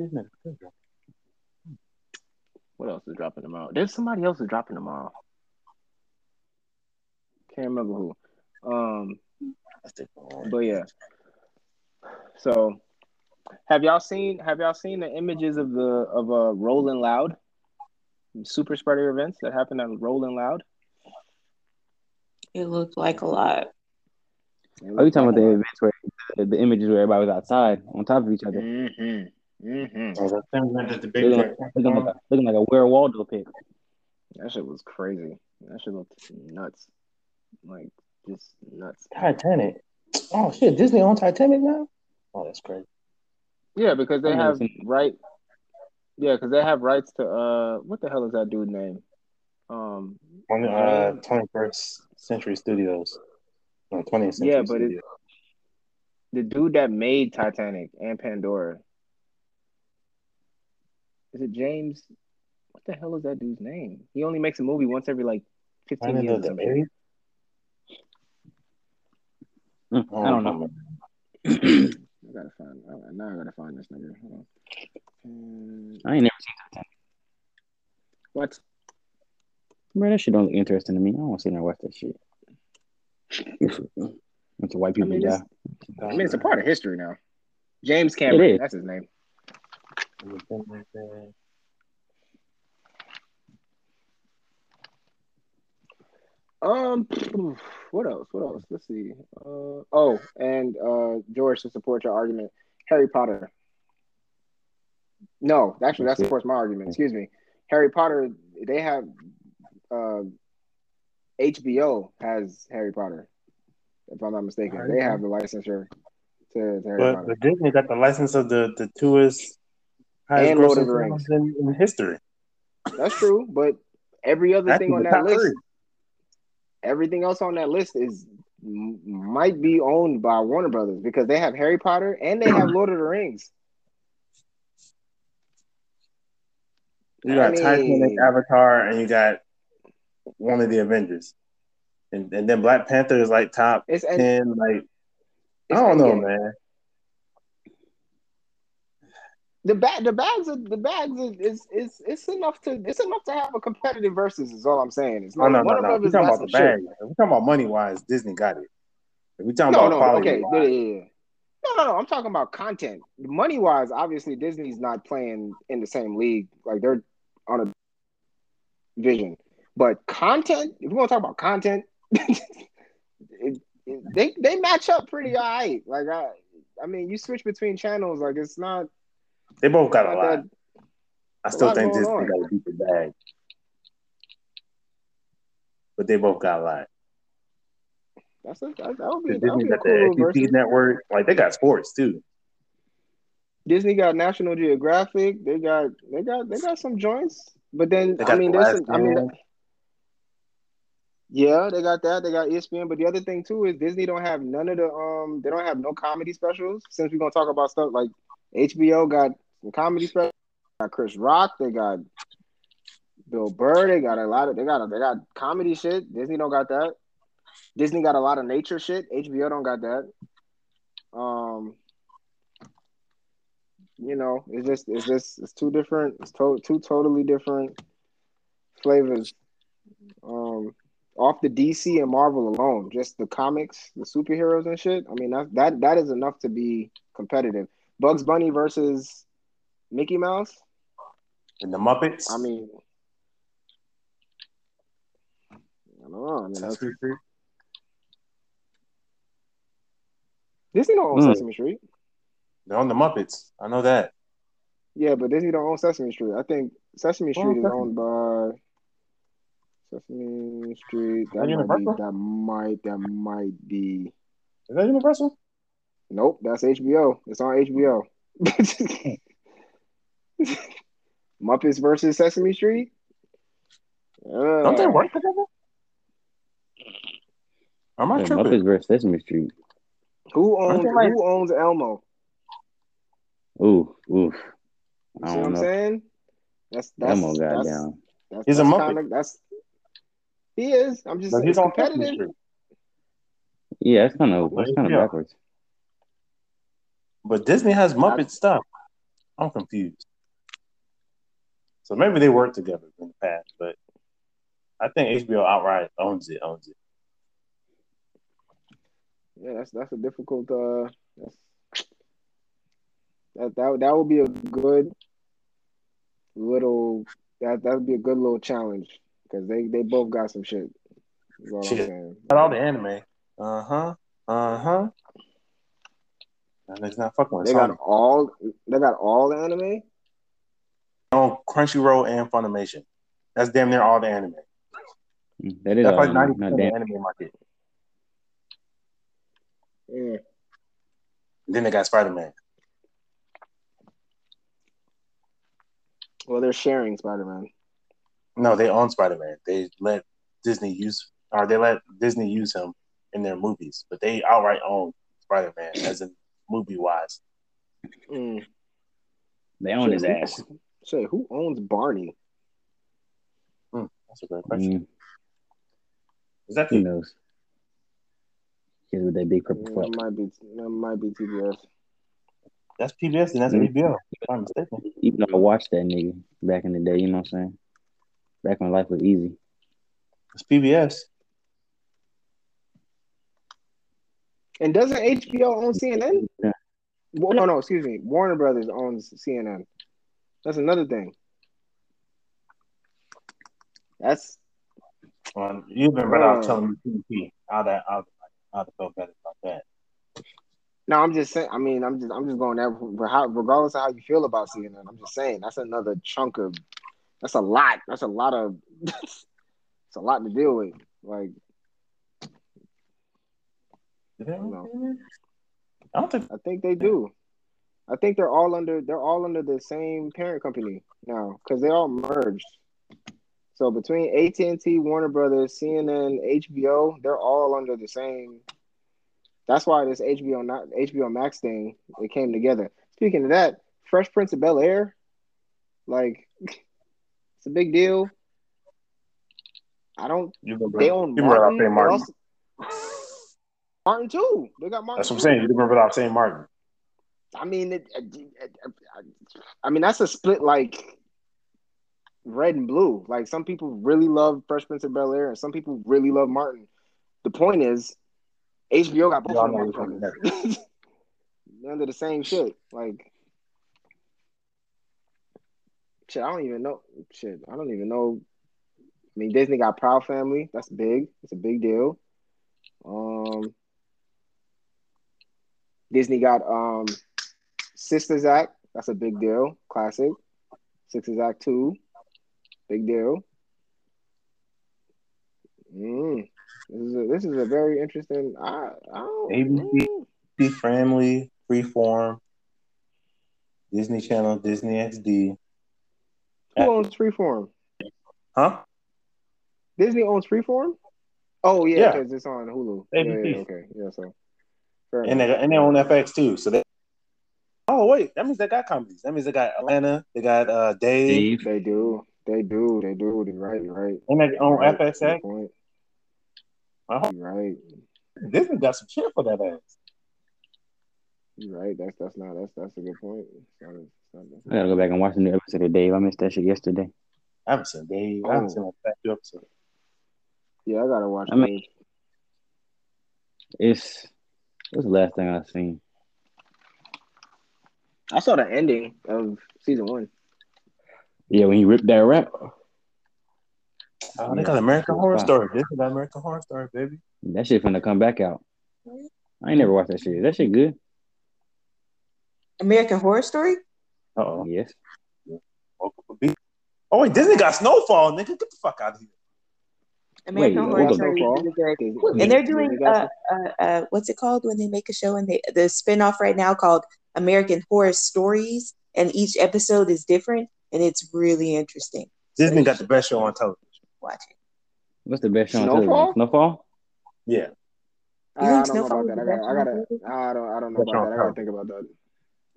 what else is dropping tomorrow? There's somebody else is dropping tomorrow. Can't remember who. Um, but yeah. So have y'all seen have y'all seen the images of the of uh Rolling Loud super spreader events that happened at Rolling Loud? It looked like a lot. Are you talking about the events where the, the images where everybody was outside on top of each other? Mm-hmm. Mm-hmm. That thing went at the big Looking like, looking like, a, looking like a Where Waldo pic. That shit was crazy. That shit looked nuts. Like just nuts. Titanic. Oh shit, Disney on Titanic now? Oh, that's crazy. Yeah, because they I've never have seen it. right. Yeah, because they have rights to uh, what the hell is that dude name? Um, On the uh, 21st Century Studios. No, 20th Century Yeah, but it- Studios. the dude that made Titanic and Pandora. Is it James? What the hell is that dude's name? He only makes a movie once every like fifteen I years. The mm, I don't know. [CLEARS THROAT] I gotta find. Now I gotta find this nigga. Um, I ain't never seen that. What? Man, that shit don't look interesting to me. I don't want to sit there and watch that shit. [LAUGHS] Bunch of white people I mean, die. I mean, it's a part of history now. James Cameron, that's his name. Um, [SNIFFS] what else? What else? Let's see. Uh, oh, and uh, George to support your argument, Harry Potter. No, actually, that supports my argument. Excuse me. Harry Potter. They have uh, HBO has Harry Potter. If I'm not mistaken, they have the licensure to, to Harry but, Potter. But Disney got the license of the the two-est highest Lord of the Rings in, in, history. That's true, but every other That's thing on that list, three. Everything else on that list is might be owned by Warner Brothers because they have Harry Potter and they have [CLEARS THROAT] Lord of the Rings. You got I mean, Titanic, Avatar, and you got one of the Avengers, and and then Black Panther is like top it's, ten. Like I don't know, man. The bag, the bags, of, the bags is is it's enough to it's enough to have a competitive versus. Is all I'm saying. It's oh, no, no, no. We're talking about the bag. We're talking about money wise. Disney got it. we talking no, about no, quality. Okay, yeah, yeah. No, no, no. I'm talking about content. Money wise, obviously Disney's not playing in the same league. Like they're on a vision. But content, if we want to talk about content, [LAUGHS] it, it, they they match up pretty all right. Like I, I mean, you switch between channels, like it's not. They both got a lot. That, I still think Disney on. got a deeper bag, but they both got a lot. That's a, that, that would be, that would be a cool the APP network. Like they got sports too. Disney got National Geographic. They got they got they got some joints. But then I mean, the there's some, I mean, yeah, they got that. They got ESPN. But the other thing too is Disney don't have none of the um. They don't have no comedy specials. Since we're gonna talk about stuff like HBO got some comedy specials. Got Chris Rock. They got Bill Burr. They got a lot of. They got a, they got comedy shit. Disney don't got that. Disney got a lot of nature shit. HBO don't got that. Um, you know, it's just it's just it's two different. It's to, two totally different flavors. Um, off the DC and Marvel alone, just the comics, the superheroes and shit. I mean, that that that is enough to be competitive. Bugs Bunny versus Mickey Mouse and the Muppets. I mean, I don't know. I mean, that's, Disney don't own mm. Sesame Street. They're on the Muppets. I know that. Yeah, but Disney don't own Sesame Street. I think Sesame Street oh, is owned by Sesame Street. That, that might be. That might. That might be. Is that Universal? Nope, that's HBO. It's on HBO. [LAUGHS] [LAUGHS] Muppets versus Sesame Street. Uh, Don't they work together? Am I yeah, tripping? Muppets versus Sesame Street. Who owns like... Who owns Elmo? Ooh, oof. You see what I'm saying? That's that's Elmo got that's, down. That's, he's that's a Muppet. Kinda, that's he is. I'm just. he's competitive. Yeah, it's kind of it's kind of backwards. But Disney has Muppet stuff. I'm confused. So maybe they worked together in the past, but I think HBO outright owns it. Owns it. Yeah, that's that's a difficult. Uh, that that that would be a good little. That that would be a good little challenge because they they both got some shit. Shit. Got all the anime. Uh huh. Uh huh. And it's not fucking They got all. They got all the anime. On Crunchyroll and Funimation. That's damn near all the anime. That is That's like ninety percent of the anime market. Yeah. Then they got Spider Man. Well, they're sharing Spider Man. No, they own Spider Man. They let Disney use, or they let Disney use him in their movies, but they outright own Spider Man as in movie wise. Mm. They own his ass. Say, who owns Barney? That's a great question. Mm, Is that who the knows? Kids with that big purple That fuck. might be that might be TBS. that's PBS and that's Mm. HBO? If I'm mistaken. Even though I watched that nigga back in the day, you know what I'm saying? Back when life was easy. It's PBS. And doesn't HBO own CNN? Yeah. Well, no, no, excuse me. Warner Brothers owns CNN. That's another thing. That's Well, you've been better off Uh. telling me TNT. How that I'd feel better about that. no. I'm just saying. I mean, I'm just I'm just going there. regardless of how you feel about CNN, I'm just saying that's another chunk of. That's a lot. That's a lot of. [LAUGHS] it's a lot to deal with. Like own No. I don't think I think they do. I think they're all under they're all under the same parent company now because they all merged. So between AT and T, Warner Brothers, CNN, HBO, they're all under the same. That's why this HBO not HBO Max thing it came together. Speaking of that, Fresh Prince of Bel Air, like [LAUGHS] it's a big deal. I don't. you remember. They own you remember Martin. saying Martin. [LAUGHS] Martin too. They got Martin. That's what I'm saying. You remember without saying Martin. I mean, it, I mean that's a split like red and blue. Like some people really love Fresh Prince of Bel Air, and some people really love Martin. The point is, HBO got both of them which one. [LAUGHS] They're under the same shit. Like, shit, I don't even know. Shit, I don't even know. I mean, Disney got Proud Family. That's big. It's a big deal. Um, Disney got um Sisters Act. That's a big deal. Classic. Sisters Act two. Big deal. Mm. This is a, this is a very interesting. I, I don't, ABC. mm. Disney Family, Freeform, Disney Channel, Disney XD. Who owns Freeform? Huh? Disney owns Freeform. Oh yeah, Yeah. because it's on Hulu. ABC. yeah, okay, yeah. So, fair And they enough. and they own FX too. So they. Oh wait, that means they got comedies. That means they got Atlanta. They got uh Dave. Steve. They do, they do, they do. You're right, right. And they own Right, FXX. good point. Uh-huh. You're right. Disney got some shit for that ass. You're right. That's that's not that's that's a good point. It's not, it's not, that's I gotta go back and watch the new episode of Dave. I missed that shit yesterday. I haven't seen Dave. I haven't Oh. seen that past few episodes. Yeah, I gotta watch. I mean- Dave. It's what's the last thing I've seen? I saw the ending of season one. Yeah, when he ripped that rap. Oh, they Yeah. got American Horror Wow. Story. Disney got American Horror Story, baby. That shit finna come back out. I ain't never watched that shit. Is that shit good? American Horror Story. Uh oh. Yes. Oh wait, Disney got Snowfall, nigga. Get the fuck out of here. American Wait, Horror hold. Story is really good. And they're doing got uh, uh uh what's it called when they make a show and they the spinoff right now called American Horror Stories and each episode is different and it's really interesting. Disney you got the best show on television. Watch it. What's the best show on Snowfall? television? Snowfall? Yeah. I, I don't know about that. I gotta, I gotta. I don't, I don't know about that. I gotta think about that.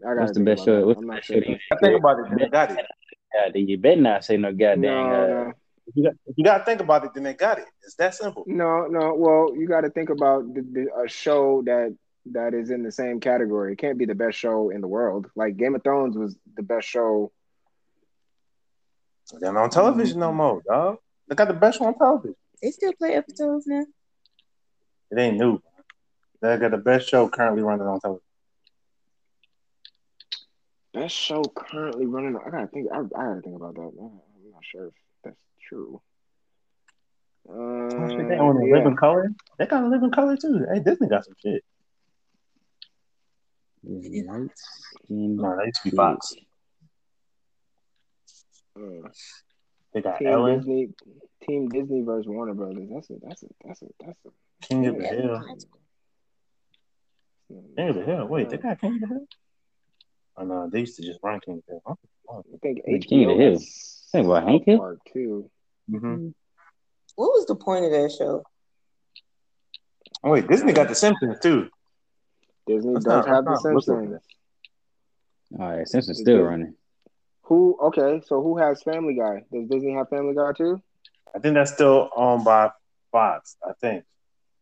I gotta What's the think best about show? that. What's I'm the not best sure. show? you I think about it, then got it. Yeah, you better not say no goddamn. No, uh, no, If you got, if you got to think about it, then they got it. It's that simple. no, no. Well, you got to think about the, the, a show that that is in the same category. It can't be the best show in the world. Like Game of Thrones was the best show. They're not on television no mm-hmm. more, dog. They got the best show on television. They still play episodes now. It ain't new. They got the best show currently running on television. Best show currently running. I gotta think. I, I gotta think about that. I'm not sure if that's true. Oh, Uh, shit, they own a yeah. living color. They got a living color too. Hey, Disney got some shit. light skin No, that used to be Fox. Uh, They got Team Ellen, Disney, Team Disney versus Warner Brothers. That's a that's a that's a that's a King of the yeah. Hill. King of the Hill. Wait, they got King of the Hill? Oh no, they used to just run King of the Hill. I think Wait, King of the HBO Hill. Think about Hank South Hill? Park too. Mm-hmm. What was the point of that show? Oh wait, Disney got the Simpsons too. Disney That's does not- have the not Simpsons. All right, Simpsons still Disney. running. Who? Okay, so who has Family Guy? Does Disney have Family Guy too? I think that's still owned by Fox. I think.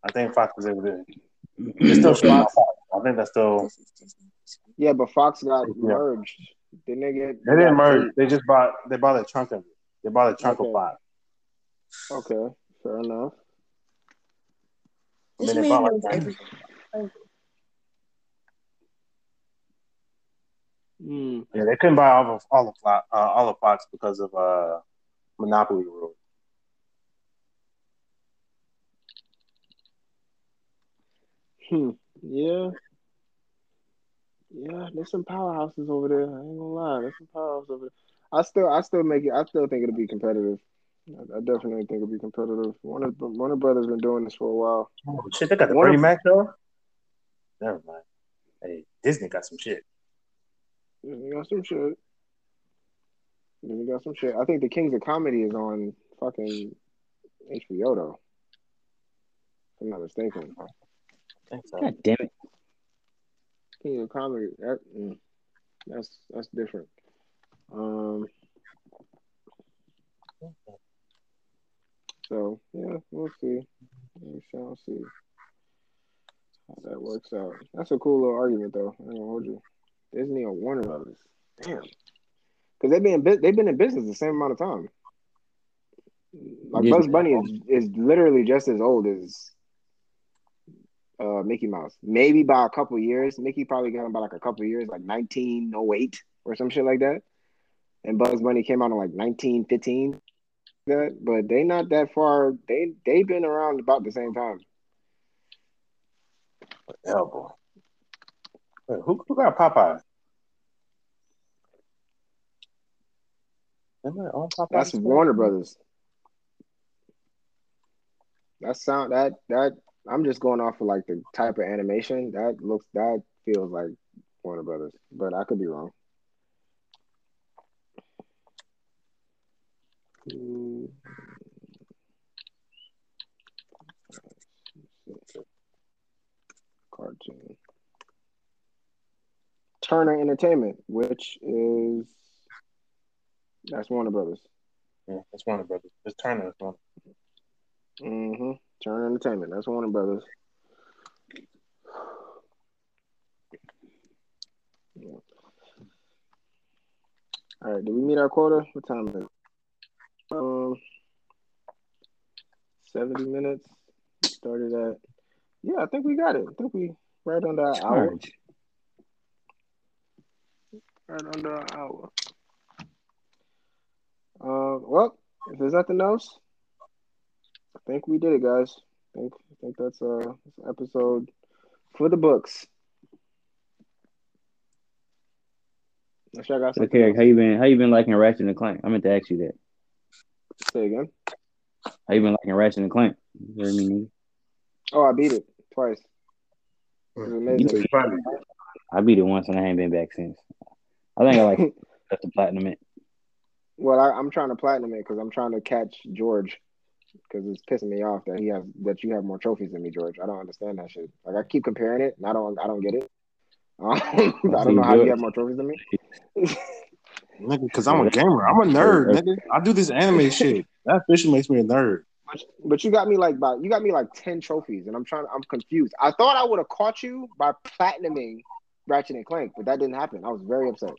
I think Fox is able to. It's still Fox. I think that's still. Yeah, but Fox got yeah. merged. Didn't they get? They didn't merge. They just bought. They bought a chunk of it. They bought a chunk okay. of Fox. Okay, fair enough. I mean, they bought Mm. Yeah, they couldn't buy all of all of uh, all of Fox because of uh monopoly rule. Hmm. Yeah. Yeah, there's some powerhouses over there. I ain't gonna lie, there's some powerhouses over there. I still, I still make it. I still think it'll be competitive. I, I definitely think it'll be competitive. One of Warner Brothers been doing this for a while. Oh shit, they got the Bernie Mac show. Never mind. Hey, Disney got some shit. Disney got some shit. Yeah, they got some shit. I think the Kings of Comedy is on fucking HBO though. If I'm not mistaken. So. God damn it. King of Comedy. That, mm, that's that's different. Um. So yeah, we'll see. We shall see how that works out. That's a cool little argument, though. I don't hold you. Disney or Warner Brothers. Damn. Because they've been they've been in business the same amount of time. Like Bugs Bunny is, is literally just as old as uh, Mickey Mouse. Maybe by a couple years. Mickey probably got him by like a couple years, like 1908 or some shit like that. And Bugs Bunny came out in like 1915. That, but they not that far. They they been around about the same time. Elbow. Who who got Popeye? That's Warner Brothers. That sound that that I'm just going off of like the type of animation that looks that feels like Warner Brothers, but I could be wrong. Cartoon. Turner Entertainment, which is that's Warner Brothers. Yeah, that's Warner Brothers. It's Turner. Mm-hmm. Turner Entertainment. That's Warner Brothers. Yeah. All right. Did we meet our quota? What time is it? Um, seventy minutes. Started at. Yeah, I think we got it. I think we right under an hour. Right under an hour. Uh, well, if there's nothing else, I think we did it, guys. I think I think that's uh that's episode for the books. Sure I got Okay, how you been? How you been liking Ratchet and Clank? I meant to ask you that. Say again. How you been liking Ratchet and Clank? You heard me? Oh, I beat it twice. It amazing. I beat it once and I ain't been back since. I think I like [LAUGHS] got the platinum it. Well, I, am trying to platinum it because I'm trying to catch George because it's pissing me off that he has that you have more trophies than me, George. I don't understand that shit. Like I keep comparing it, and I don't I don't get it. Um, [LAUGHS] I don't know how you have more trophies than me. [LAUGHS] nigga, because I'm a gamer. I'm a nerd, nigga. I do this anime [LAUGHS] shit. That officially makes me a nerd. But, but you got me like about you got me like ten trophies, and I'm trying. I'm confused. I thought I would have caught you by platinuming Ratchet and Clank, but that didn't happen. I was very upset.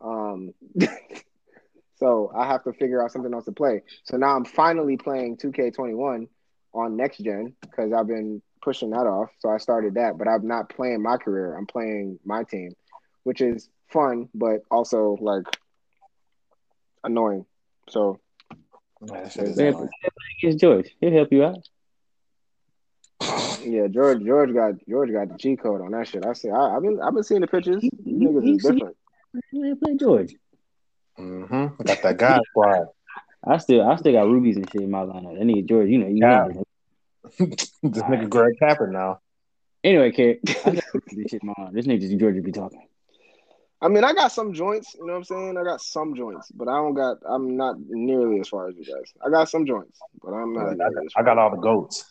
Um, [LAUGHS] so I have to figure out something else to play. So now I'm finally playing 2K21 on next gen because I've been pushing that off. So I started that, but I'm not playing my career. I'm playing my team, which is fun, but also like annoying. So it's George. He'll help you out. Yeah, George. George got George got the G code on that shit. I see. I, have been I've been seeing the pictures. These niggas is different. Play George. Mm-hmm. Got that guy squad. I still I still got rubies and shit in my lineup. That nigga George, you know, you yeah. know. [LAUGHS] this nigga Greg Capper now. Anyway, kid, this shit my This nigga just George be talking. I mean, I got some joints, you know what I'm saying? I got some joints, but I don't got I'm not nearly as far as you guys. I got some joints, but I'm not. I, got, I got all the goats.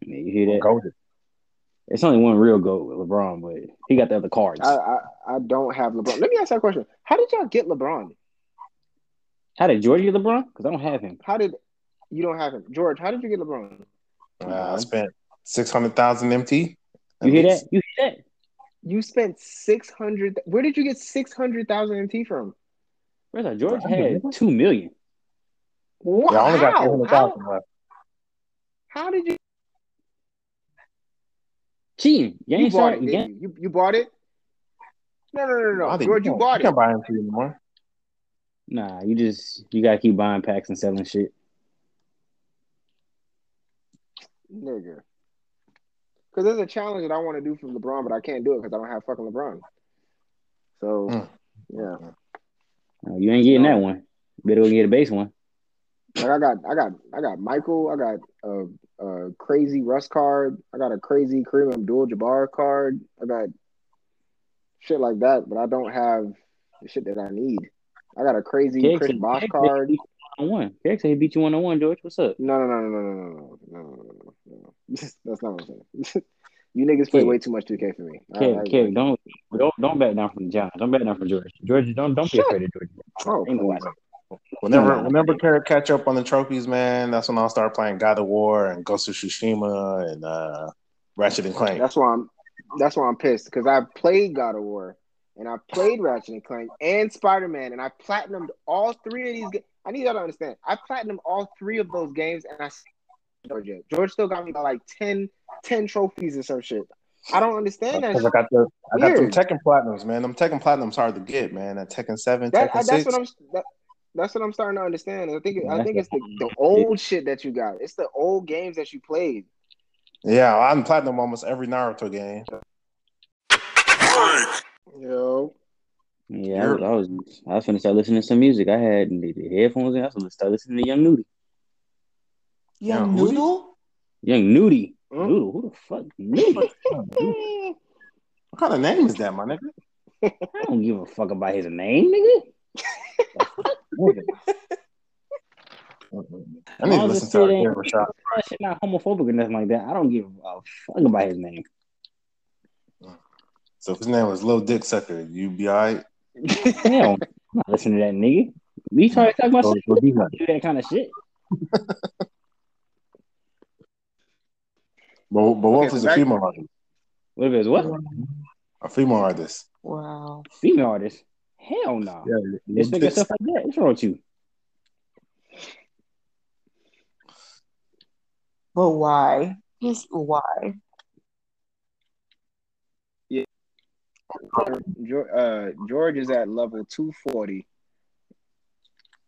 you hear that? Goated. It's only one real goat with LeBron, but he got the other cards. I, I, I don't have LeBron. Let me ask that question: How did y'all get LeBron? How did George get LeBron? Because I don't have him. How did you don't have him, George? How did you get LeBron? Uh, I spent six hundred thousand MT. You hear that? You hear that? You spent six hundred. Where did you get six hundred thousand MT from? Where's that? George had two million. Wow. Yeah, I only got three hundred how, left. how did you? Cheating. You You bought it. You you? you you bought it? No, no, no, no, I no. George, you can't- bought You can't it, buy MT anymore. Nah, you just you gotta keep buying packs and selling shit. nigga. Because there's a challenge that I want to do for LeBron, but I can't do it because I don't have fucking LeBron. So, Mm. yeah. Uh, you ain't getting that one. Better go get a base one. Like I got, I got, I got Michael. I got a, a crazy Russ card. I got a crazy Kareem Abdul-Jabbar card. I got shit like that, but I don't have the shit that I need. I got a crazy Keg Chris Bosh Keg said card. He beat you on one. Keg said he beat you one on one, George. What's up? No, no, no, no, no, no, no, no, no, no, no, no. That's not what I'm saying. you niggas play Keg. way too much 2K for me. I- Keg, I- don't don't don't back down from the Giants. Don't back down from George. George, don't don't be Shut- afraid of George. Oh, Ain't nobody. Whenever, whenever Carrot catch up on the trophies, man, that's when I'll start playing God of War and Ghost of Tsushima and uh, Ratchet and Clank. That's why I'm. That's why I'm pissed because I played God of War and I played Ratchet and Clank and Spider Man and I platinumed all three of these. Ga- I need y'all to understand. I platinumed all three of those games and I George yet. George still got me by like 10, 10 trophies or some shit. I don't understand that. Because I got the I got them Weird. Tekken Platinums, man. Them Tekken Platinums hard to get, man. That Tekken Seven, That, Tekken I, that's Six. what I'm. That, that's what I'm starting to understand. I think. I think it's the, the old shit that you got. It's the old games that you played. Yeah, I'm platinum almost every Naruto game. Yo. Yeah, I was, I was I was finna start listening to some music. I had the, the headphones in. I was gonna start listening to Young Nudy. Young Yeah, who- Noodle? Young Nudy. Noodle. Who the fuck? Nudy. [LAUGHS] What kind of name is that, my nigga? I don't give a fuck about his name, nigga. [LAUGHS] I need to listen to it our ain't- shot. Shit not homophobic or nothing like that. I don't give a fuck about his name. So if his name was Lil Dick Sucker, you be alright. Hell, I'm not listening to that nigga. You trying to talk about Go- shit? do that. Do that kind of shit. [LAUGHS] But, but what Okay, if it's a female artist? What if it's what? A female artist. Wow. Female artist? Hell no. Yeah, This nigga stuff like that. What's wrong with you? But why? Just why? Uh, George is at level 240,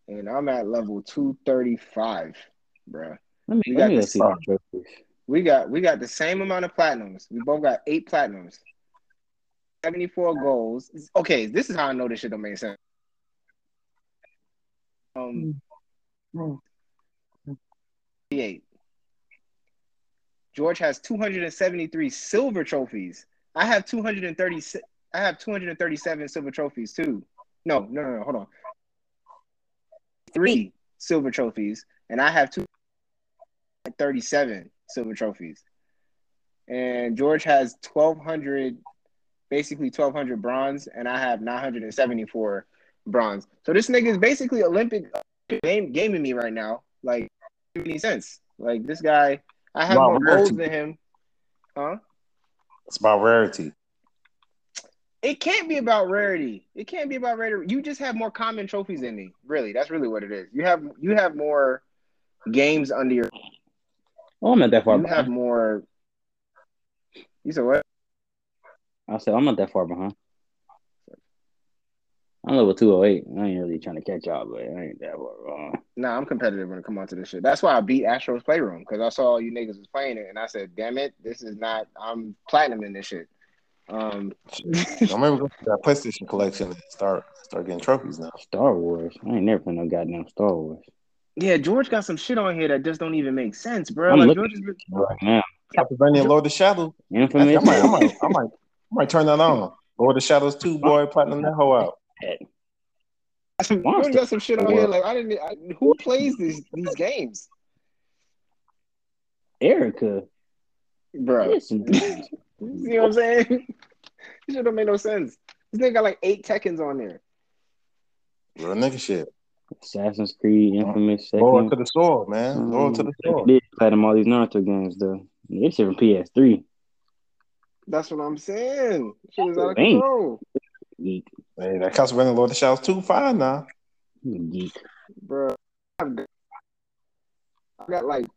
and I'm at level 235, bruh. Let me, We let got me go see song. that trophies. We got we got the same amount of platinums. We both got eight platinums, 74 goals. Okay, this is how I know this shit don't make sense. Um, Mm. 88. George has 273 silver trophies. I have 230. I have 237 silver trophies too. No, no, no, no. Hold on. Three silver trophies, and I have two 37 silver trophies. And George has 1,200, basically 1,200 bronze, and I have 974 bronze. So this nigga is basically Olympic game gaming me right now. Like, any sense. Like this guy, I have Wow, more goals than him. Huh? It's about rarity. It can't be about rarity. It can't be about rarity. You just have more common trophies than me. Really, that's really what it is. You have you have more games under your. Oh, I'm not that far You have behind. more. You said what? I said I'm not that far behind. I'm level 208. I ain't really trying to catch y'all, but I ain't that far behind. Nah, I'm competitive when it come on to this shit. That's why I beat Astro's Playroom because I saw all you niggas was playing it, and I said, "Damn it, this is not. I'm platinum in this shit." Um, [LAUGHS] So maybe go to that PlayStation collection and start start getting trophies now. Star Wars. I ain't never played no goddamn Star Wars. yeah, George got some shit on here that just don't even make sense, bro. I'm like looking- George is. Right now. Castlevania Lord of the Shadows. I, I might, I might, I might, I might turn that on. Lord of the Shadows 2, boy, platinum that hoe out. George got some shit on here. Like I didn't. I, who plays these these games, Erica. bro? Listen, dude. You know what I'm saying? [LAUGHS] this shit don't make no sense. This nigga got like eight Tekkens on there. Real nigga shit. Assassin's Creed, Infamous, second. Loyal to the soil, man. Um, Loyal to the soil. Did platinum all these Naruto games though. It's shit from PS3. That's what I'm saying. Shit is out of control. Geek. Hey, that Castlevania Lord of the Shadows 2 fine now. Geek. Bro. I got like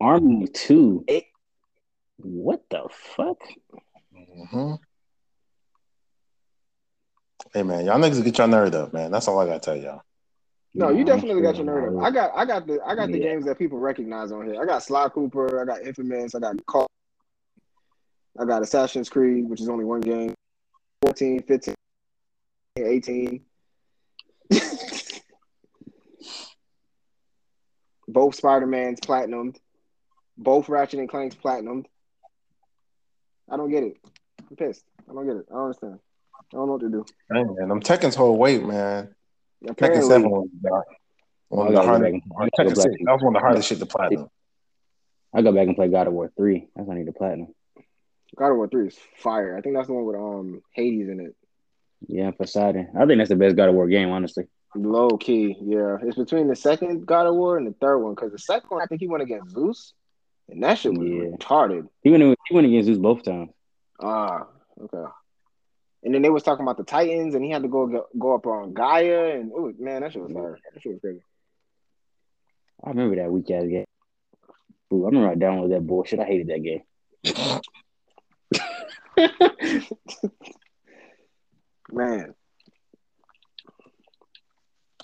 Army 2. Eight. What the fuck? Mm-hmm. Hey man, y'all niggas get your nerd up, man. That's all I gotta tell y'all. No, you definitely got your nerd up. I got I got the I got the games that people recognize on here. I got Sly Cooper, I got Infamous, I got Call I got Assassin's Creed, which is only one game. 14, 15, 18. [LAUGHS] Both Spider-Man's platinumed. Both Ratchet and Clank's platinumed. I don't get it. I'm pissed. I don't get it. I don't understand. I don't know what to do. Dang, man, them Tekken's whole weight, man. Apparently, Tekken Seven was one of the hardest. Tekken Six, that was one of the hardest shit to platinum. I go back and play God of War Three. That's when I need to platinum. God of War Three is fire. I think that's the one with um Hades in it. Yeah, Poseidon. I think that's the best God of War game, honestly. Low key, yeah. It's between the second God of War and the third one because the second one I think he went against Zeus, and that shit was yeah. retarded. He went he went against Zeus both times. Ah, okay. And then they was talking about the Titans, and he had to go go, go up on Gaia, and it was man, that shit was fire. That shit was crazy. I remember that weak ass game. Ooh, I remember I downloaded that bullshit. I hated that game. [LAUGHS] man,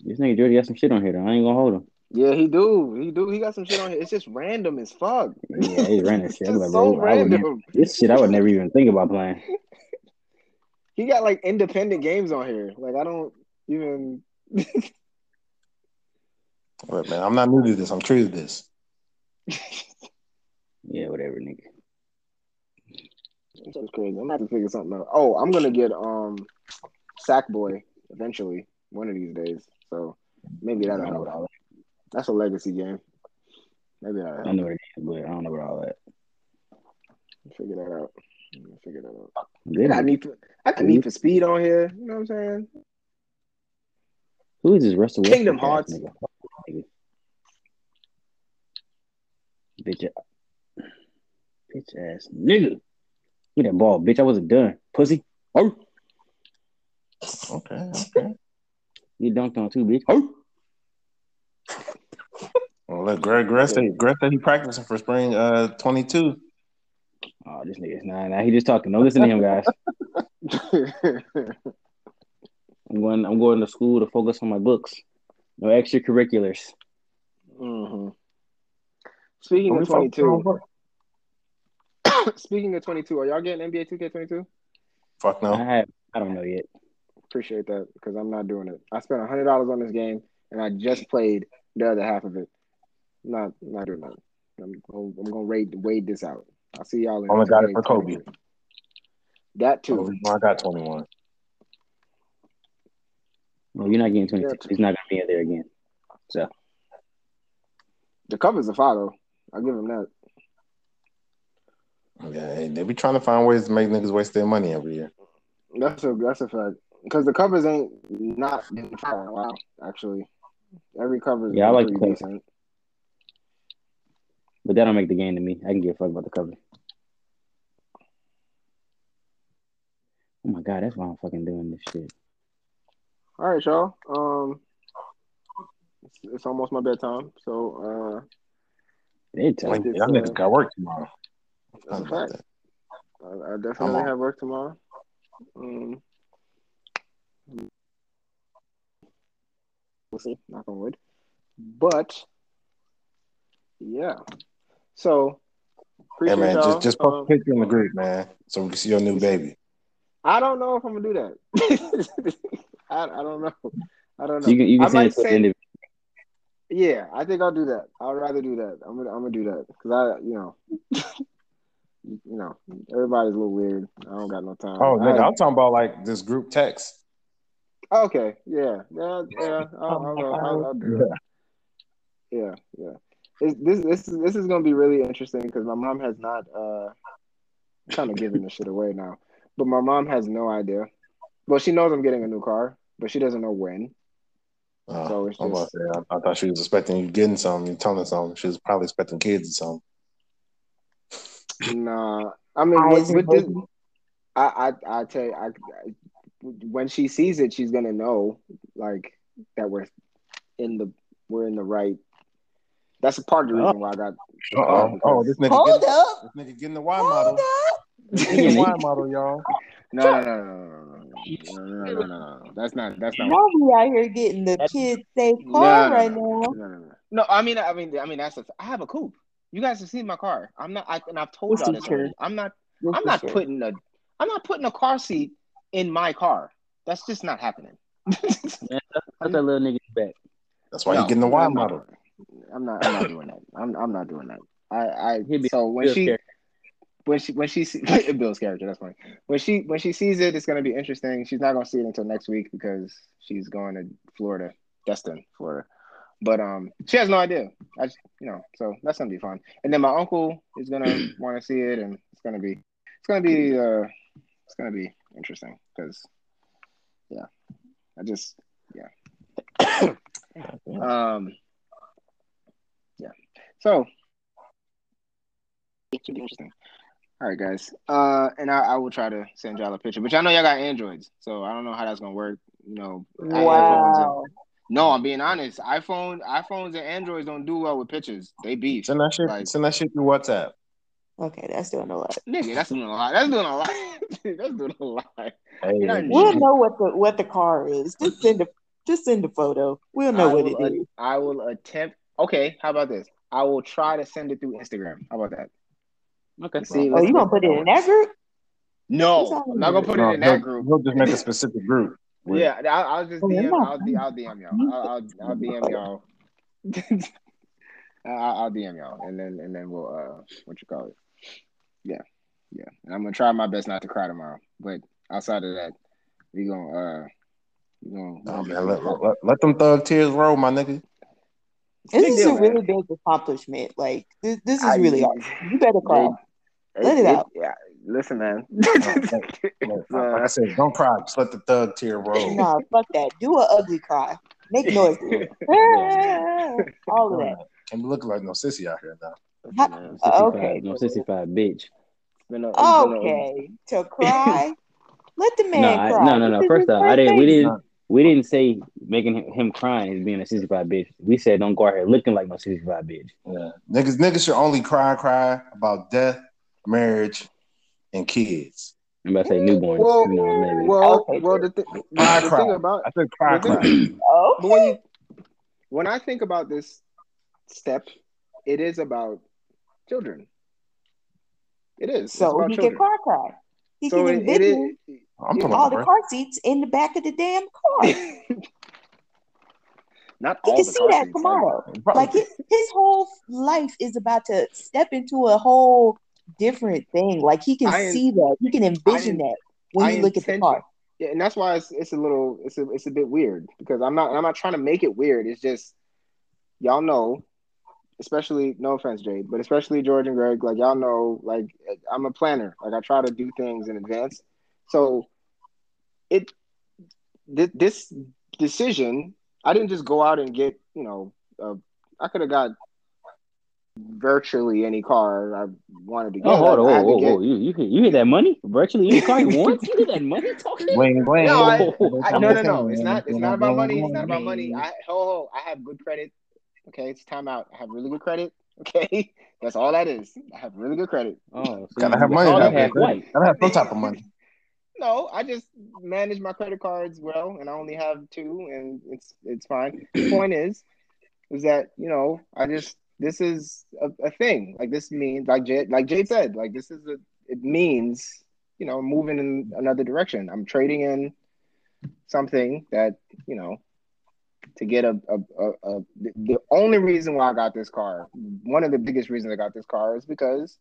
this nigga Jordy got some shit on here. Though. I ain't gonna hold him. Yeah, he do. He do. He got some shit on here. It's just random as fuck. Yeah, he's random shit. [LAUGHS] like, so random. this shit I would never even think about playing. [LAUGHS] he got like independent games on here. Like I don't even. [LAUGHS] Look, man, I'm not new to this. I'm true to this. yeah, whatever, nigga. That's crazy. I'm gonna have to figure something out. Oh, I'm gonna get um Sackboy eventually, one of these days. So maybe that'll help. That's a legacy game. Maybe that'll help. I know what it is, but I don't know about all that. Figure that out. Figure that out. Yeah. I need for I can need for speed on here. You know what I'm saying? Who is this Russell Kingdom Hearts? Bitch, uh, bitch ass nigga. Get that ball, bitch. I wasn't done. Pussy. Oh. Okay, okay. You dunked on two, bitch. Oh. Well, look, Greg, Greg said, Greg said he practicing for spring uh 22. Oh, this nigga's not. Nah, he just talking. Don't listen to him, guys. [LAUGHS] I'm going. I'm going to school to focus on my books. No extracurriculars. Mm-hmm. Speaking of 22, [COUGHS] speaking of 22, are y'all getting NBA 2K22? Fuck no. I have, I don't know yet. Appreciate that because I'm not doing it. I spent hundred dollars on this game and I just played the other half of it. Not not doing that. I'm, I'm gonna wait wait this out. I'll see y'all. In Only got it for Kobe. That too. I got 21. Well, you're not getting 22. He's not gonna be in there again. So the cover's a follow. I'll give him that. Yeah, they be trying to find ways to make niggas waste their money every year. That's a that's a fact. Because the covers ain't not been for a while, actually. Every cover yeah, I like the. Decent. But that don't make the game to me. I can give a fuck about the cover. Oh my god, that's why I'm fucking doing this shit. All right, y'all. Um, it's, it's almost my bedtime, so uh, bedtime. Y'all niggas uh, got work tomorrow. That's a fact. I, I definitely have work tomorrow. Um, we'll see. Knock on wood. But yeah. So Hey man, y'all. just just post um, a picture in the group, man, so we can see your new baby. I don't know if I'm gonna do that. [LAUGHS] I, I don't know. I don't know. You can, you can I might say, yeah, I think I'll do that. I'd rather do that. I'm gonna I'm gonna do that because I, you know, [LAUGHS] you know, everybody's a little weird. I don't got no time. Oh, nigga, I, am talking about like this group text. Okay, yeah, yeah, yeah. I'll, I'll, I'll, I'll do that. Yeah, yeah. It's, this this this is gonna be really interesting because my mom has not uh kind of giving this shit away now, but my mom has no idea. Well, she knows I'm getting a new car, but she doesn't know when. Uh, so it's just, I, I, thought she was expecting you getting something, you telling something. She was probably expecting kids or something. Nah, I mean, with, with this, I, I, I tell you, I, I, when she sees it, she's gonna know like that we're in the we're in the right. That's a part of the reason why I got. Uh-oh. Oh, this nigga. Hold up. This nigga getting the Y model. Getting the Y model, y'all. No, no, no, no, no, no, no, no, That's not. That's not. Y'all be out here getting the kids safe car right now. No, I mean, I mean, I mean, that's. A, I have a coupe. You guys have seen my car. I'm not. I, and I've told you. Sure. I'm not. I'm not sure? putting a. I'm not putting a car seat in my car. That's just not happening. yeah, that little nigga back. That's why no, you getting the Y model. I'm not. I'm not doing that. I'm. I'm not doing that. I. I. So when she. Character. When she when she see [LAUGHS] Bill's character, that's funny. When she when she sees it, it's gonna be interesting. She's not gonna see it until next week because she's going to Florida, Destin, Florida. But um, she has no idea. I just, you know, so that's gonna be fun. And then my uncle is gonna [CLEARS THROAT] want to see it, and it's gonna be it's gonna be uh it's gonna be interesting because yeah, I just yeah [COUGHS] um yeah. So it should be interesting. All right, guys. Uh, and I, I will try to send y'all a picture, but y'all know y'all got Androids, so I don't know how that's gonna work. You know, wow. No, I'm being honest. iPhone, iPhones, and Androids don't do well with pictures. They beef. Send that shit. Like, send that shit through WhatsApp. Okay, that's doing a lot. Nigga, that's doing a lot. That's doing a lot. [LAUGHS] that's doing a lot. Hey, we'll know what the what the car is. Just send a just send a photo. We'll know I what it is. I will attempt. Okay, how about this? I will try to send it through Instagram. How about that? Okay. See, oh, you gonna put it in that group? No, I'm not gonna put no, it in that group. We'll just make a specific group. [LAUGHS] Yeah, I'll, I'll just DM. I'll, I'll DM y'all. I'll, I'll, I'll DM [LAUGHS] y'all. [LAUGHS] I'll, I'll DM y'all, and then and then we'll uh, what you call it? Yeah, yeah. And I'm gonna try my best not to cry tomorrow. But outside of that, we gonna uh, we gonna. Oh, man, let, let, let them thug tears roll, my nigga. This is a really big accomplishment. Like this, this is I, really awesome. You better cry. It, Let it, it out. Yeah, listen, man. [LAUGHS] like [LAUGHS] I said, don't cry. Just let the thug tear roll. [LAUGHS] No, fuck that. Do an ugly cry. Make noise. All of that. And look like no sissy out here now. How, okay. No sissy five bitch. Okay. To cry. Let the man no, cry. No, no, no. First off, I didn't. We didn't. We didn't say making him, him crying is being a 65 bitch. We said don't go out here looking like no 65 bitch. Yeah. Niggas, niggas should only cry, cry about death, marriage, and kids. I'm about to say newborns. Well, you know, maybe. well, okay. well the, th- cry, the cry. thing about I said cry, cry. [CLEARS THROAT] okay. when, you, when I think about this step, it is about children. It is. So he children. can cry, cry. He so can it, it, I'm all the car seats in the back of the damn car. [LAUGHS] Not he can see that tomorrow. Like, like his, his whole life is about to step into a whole different thing. Like he can I see that. He can envision that when I you look at the car. Yeah, and that's why it's it's a little it's a it's a bit weird because I'm not I'm not trying to make it weird. It's just y'all know, especially no offense, Jade, but especially George and Greg, like y'all know, like I'm a planner. Like I try to do things in advance. So it th- this decision, I didn't just go out and get, you know, uh, I could have got virtually any car I wanted to get. Oh, hold on, whoa, whoa, whoa. You, you, you get that money? Virtually any car you [LAUGHS] want? You get that money talking? Wayne, Wayne. No, I, I, no, no, no. It's not. It's not about money. It's not about money. I, ho, ho, I have good credit. Okay, it's time out. I have really good credit. [LAUGHS] Okay, that's all that is. I have really good credit. Oh, so gotta have money. Gotta have, gotta have some type of money. No, I just manage my credit cards well, and I only have two, and it's it's fine. The [CLEARS THROAT] point is, is that you know I just this is a, a thing. Like this means, like Jade, like Jade said, like this is a it means you know moving in another direction. I'm trading in something that you know to get a, a, a, a, the only reason why I got this car, one of the biggest reasons I got this car is because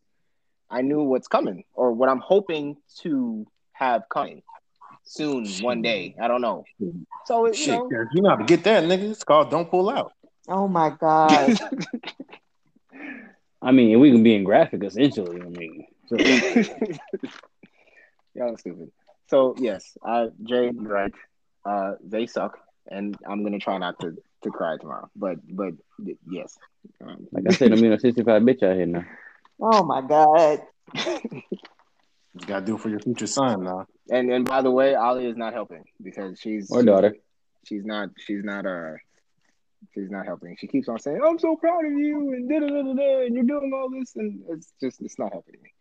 I knew what's coming or what I'm hoping to have coming soon one day. I don't know. So it, you Shit, know, you know how to get that, nigga. It's called "Don't Pull Out." Oh my god. [LAUGHS] I mean, we can be in graphic essentially. I mean, so. [LAUGHS] y'all stupid. So yes, I Jay, right? Uh, they suck, and I'm gonna try not to to cry tomorrow. But but yes, um, like I said, I'm in a 65 bitch out here now. Oh my god. [LAUGHS] You gotta do it for your future son now. And and by the way, Ali is not helping because she's or daughter. She's not. She's not. Uh, she's not helping. She keeps on saying, "I'm so proud of you," and da da da da, and you're doing all this, and it's just it's not helping me.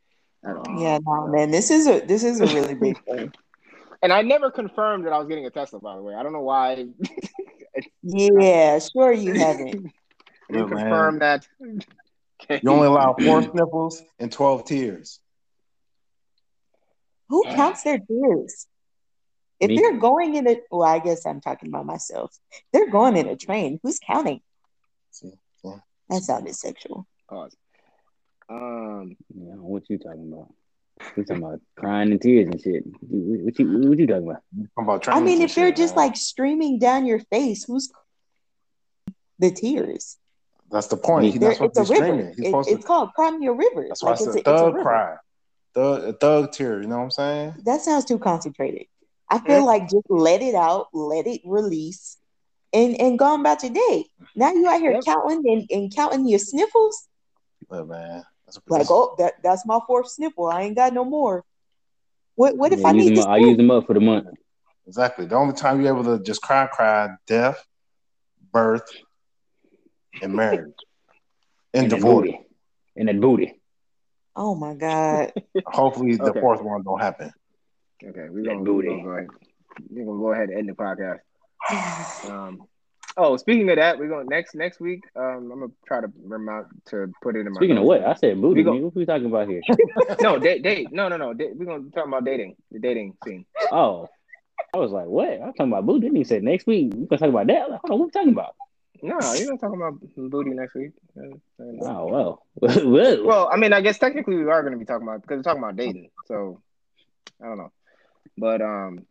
Yeah, no, man. This is a this is a really big [LAUGHS] thing. And I never confirmed that I was getting a Tesla. By the way, I don't know why. [LAUGHS] yeah, sure you haven't. You confirm that. [LAUGHS] You only allow four sniffles and twelve tears. Who counts their tears? If Me. they're going in a well, I guess I'm talking about myself. They're going in a train. Who's counting? See, yeah. That sounded sexual. Pause. Um, yeah, what you talking about? We talking about crying and tears and shit. What you what you talking about? about I mean, if they're just man. like streaming down your face, who's the tears? That's the point. He, that's what it's a river. It, it's to, called crying your river. That's why like, it's, a thug cry. Thug, thug tear. You know what I'm saying? That sounds too concentrated. I feel hmm? like just let it out, let it release, and and go about your day. Now you out here yep. counting and, and counting your sniffles. But man, like oh that that's my fourth sniffle. I ain't got no more. What what if yeah, I need to? I use them up for the month. Exactly. The only time you're able to just cry, cry, death, birth, and marriage, and, and divorce, and that booty. Oh my god. Hopefully, the okay. fourth one don't happen. Okay, we're gonna, go ahead. We're gonna go ahead and end the podcast. [SIGHS] Um, oh, speaking of that, we're going next next week. Um, I'm gonna try to remember to put it in my. Speaking of what, I said booty. Gonna, what are we talking about here? [LAUGHS] no, date, date. No, no, no. Date, we're gonna talk about dating, the dating scene. Oh, I was like, what? I'm talking about booty. Didn't he say next week? we're gonna talk about that? Like, hold on, what are we talking about? No, you're not talking about booty next week. Oh well. [LAUGHS] well, I mean, I guess technically we are going to be talking about because we're talking about dating. So I don't know. But um,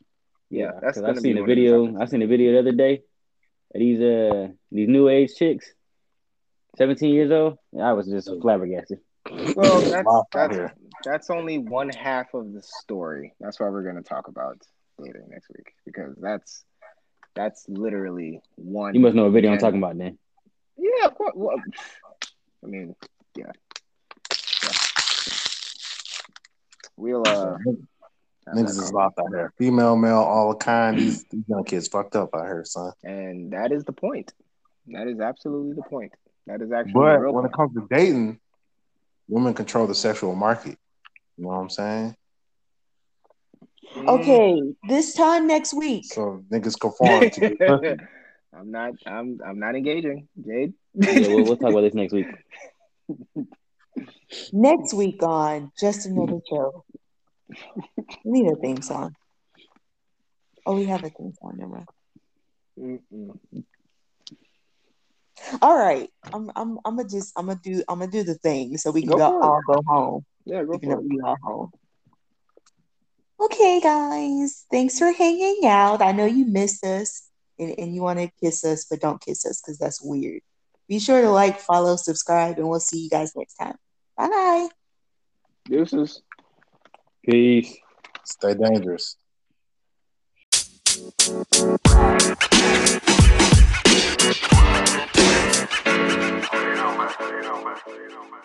yeah, that's. I seen a video. I seen a video the other day. These uh these new age chicks, seventeen years old. I was just flabbergasted. Well, [LAUGHS] that's that's, that's only one half of the story. That's why we're going to talk about dating next week because that's that's literally one. You must know a video I'm talking about then. Yeah, of course. Well, I mean, yeah. yeah. We'll uh Niggas is lost out here. Female, male, all the kind. These, these young kids fucked up out here, son. And that is the point. That is absolutely the point. That is actually. But when point. it comes to dating, women control the sexual market. You know what I'm saying? Mm-hmm. Okay, this time next week. So niggas conform to. [LAUGHS] I'm not. I'm. I'm not engaging, Jade. yeah, we'll, we'll talk about this next week. [LAUGHS] next week on just another show. We need a theme song. Oh, we have a theme song, never mind. All right, I'm I'm I'm gonna just I'm gonna do I'm gonna do the thing so we can go, go all go home. Yeah, go for it. We all home okay, guys, thanks for hanging out. I know you missed us and, and you want to kiss us, but don't kiss us because that's weird. Be sure to like, follow, subscribe, and we'll see you guys next time. Bye. This is Peace. Stay dangerous. You know, man. You know, man. You know, man.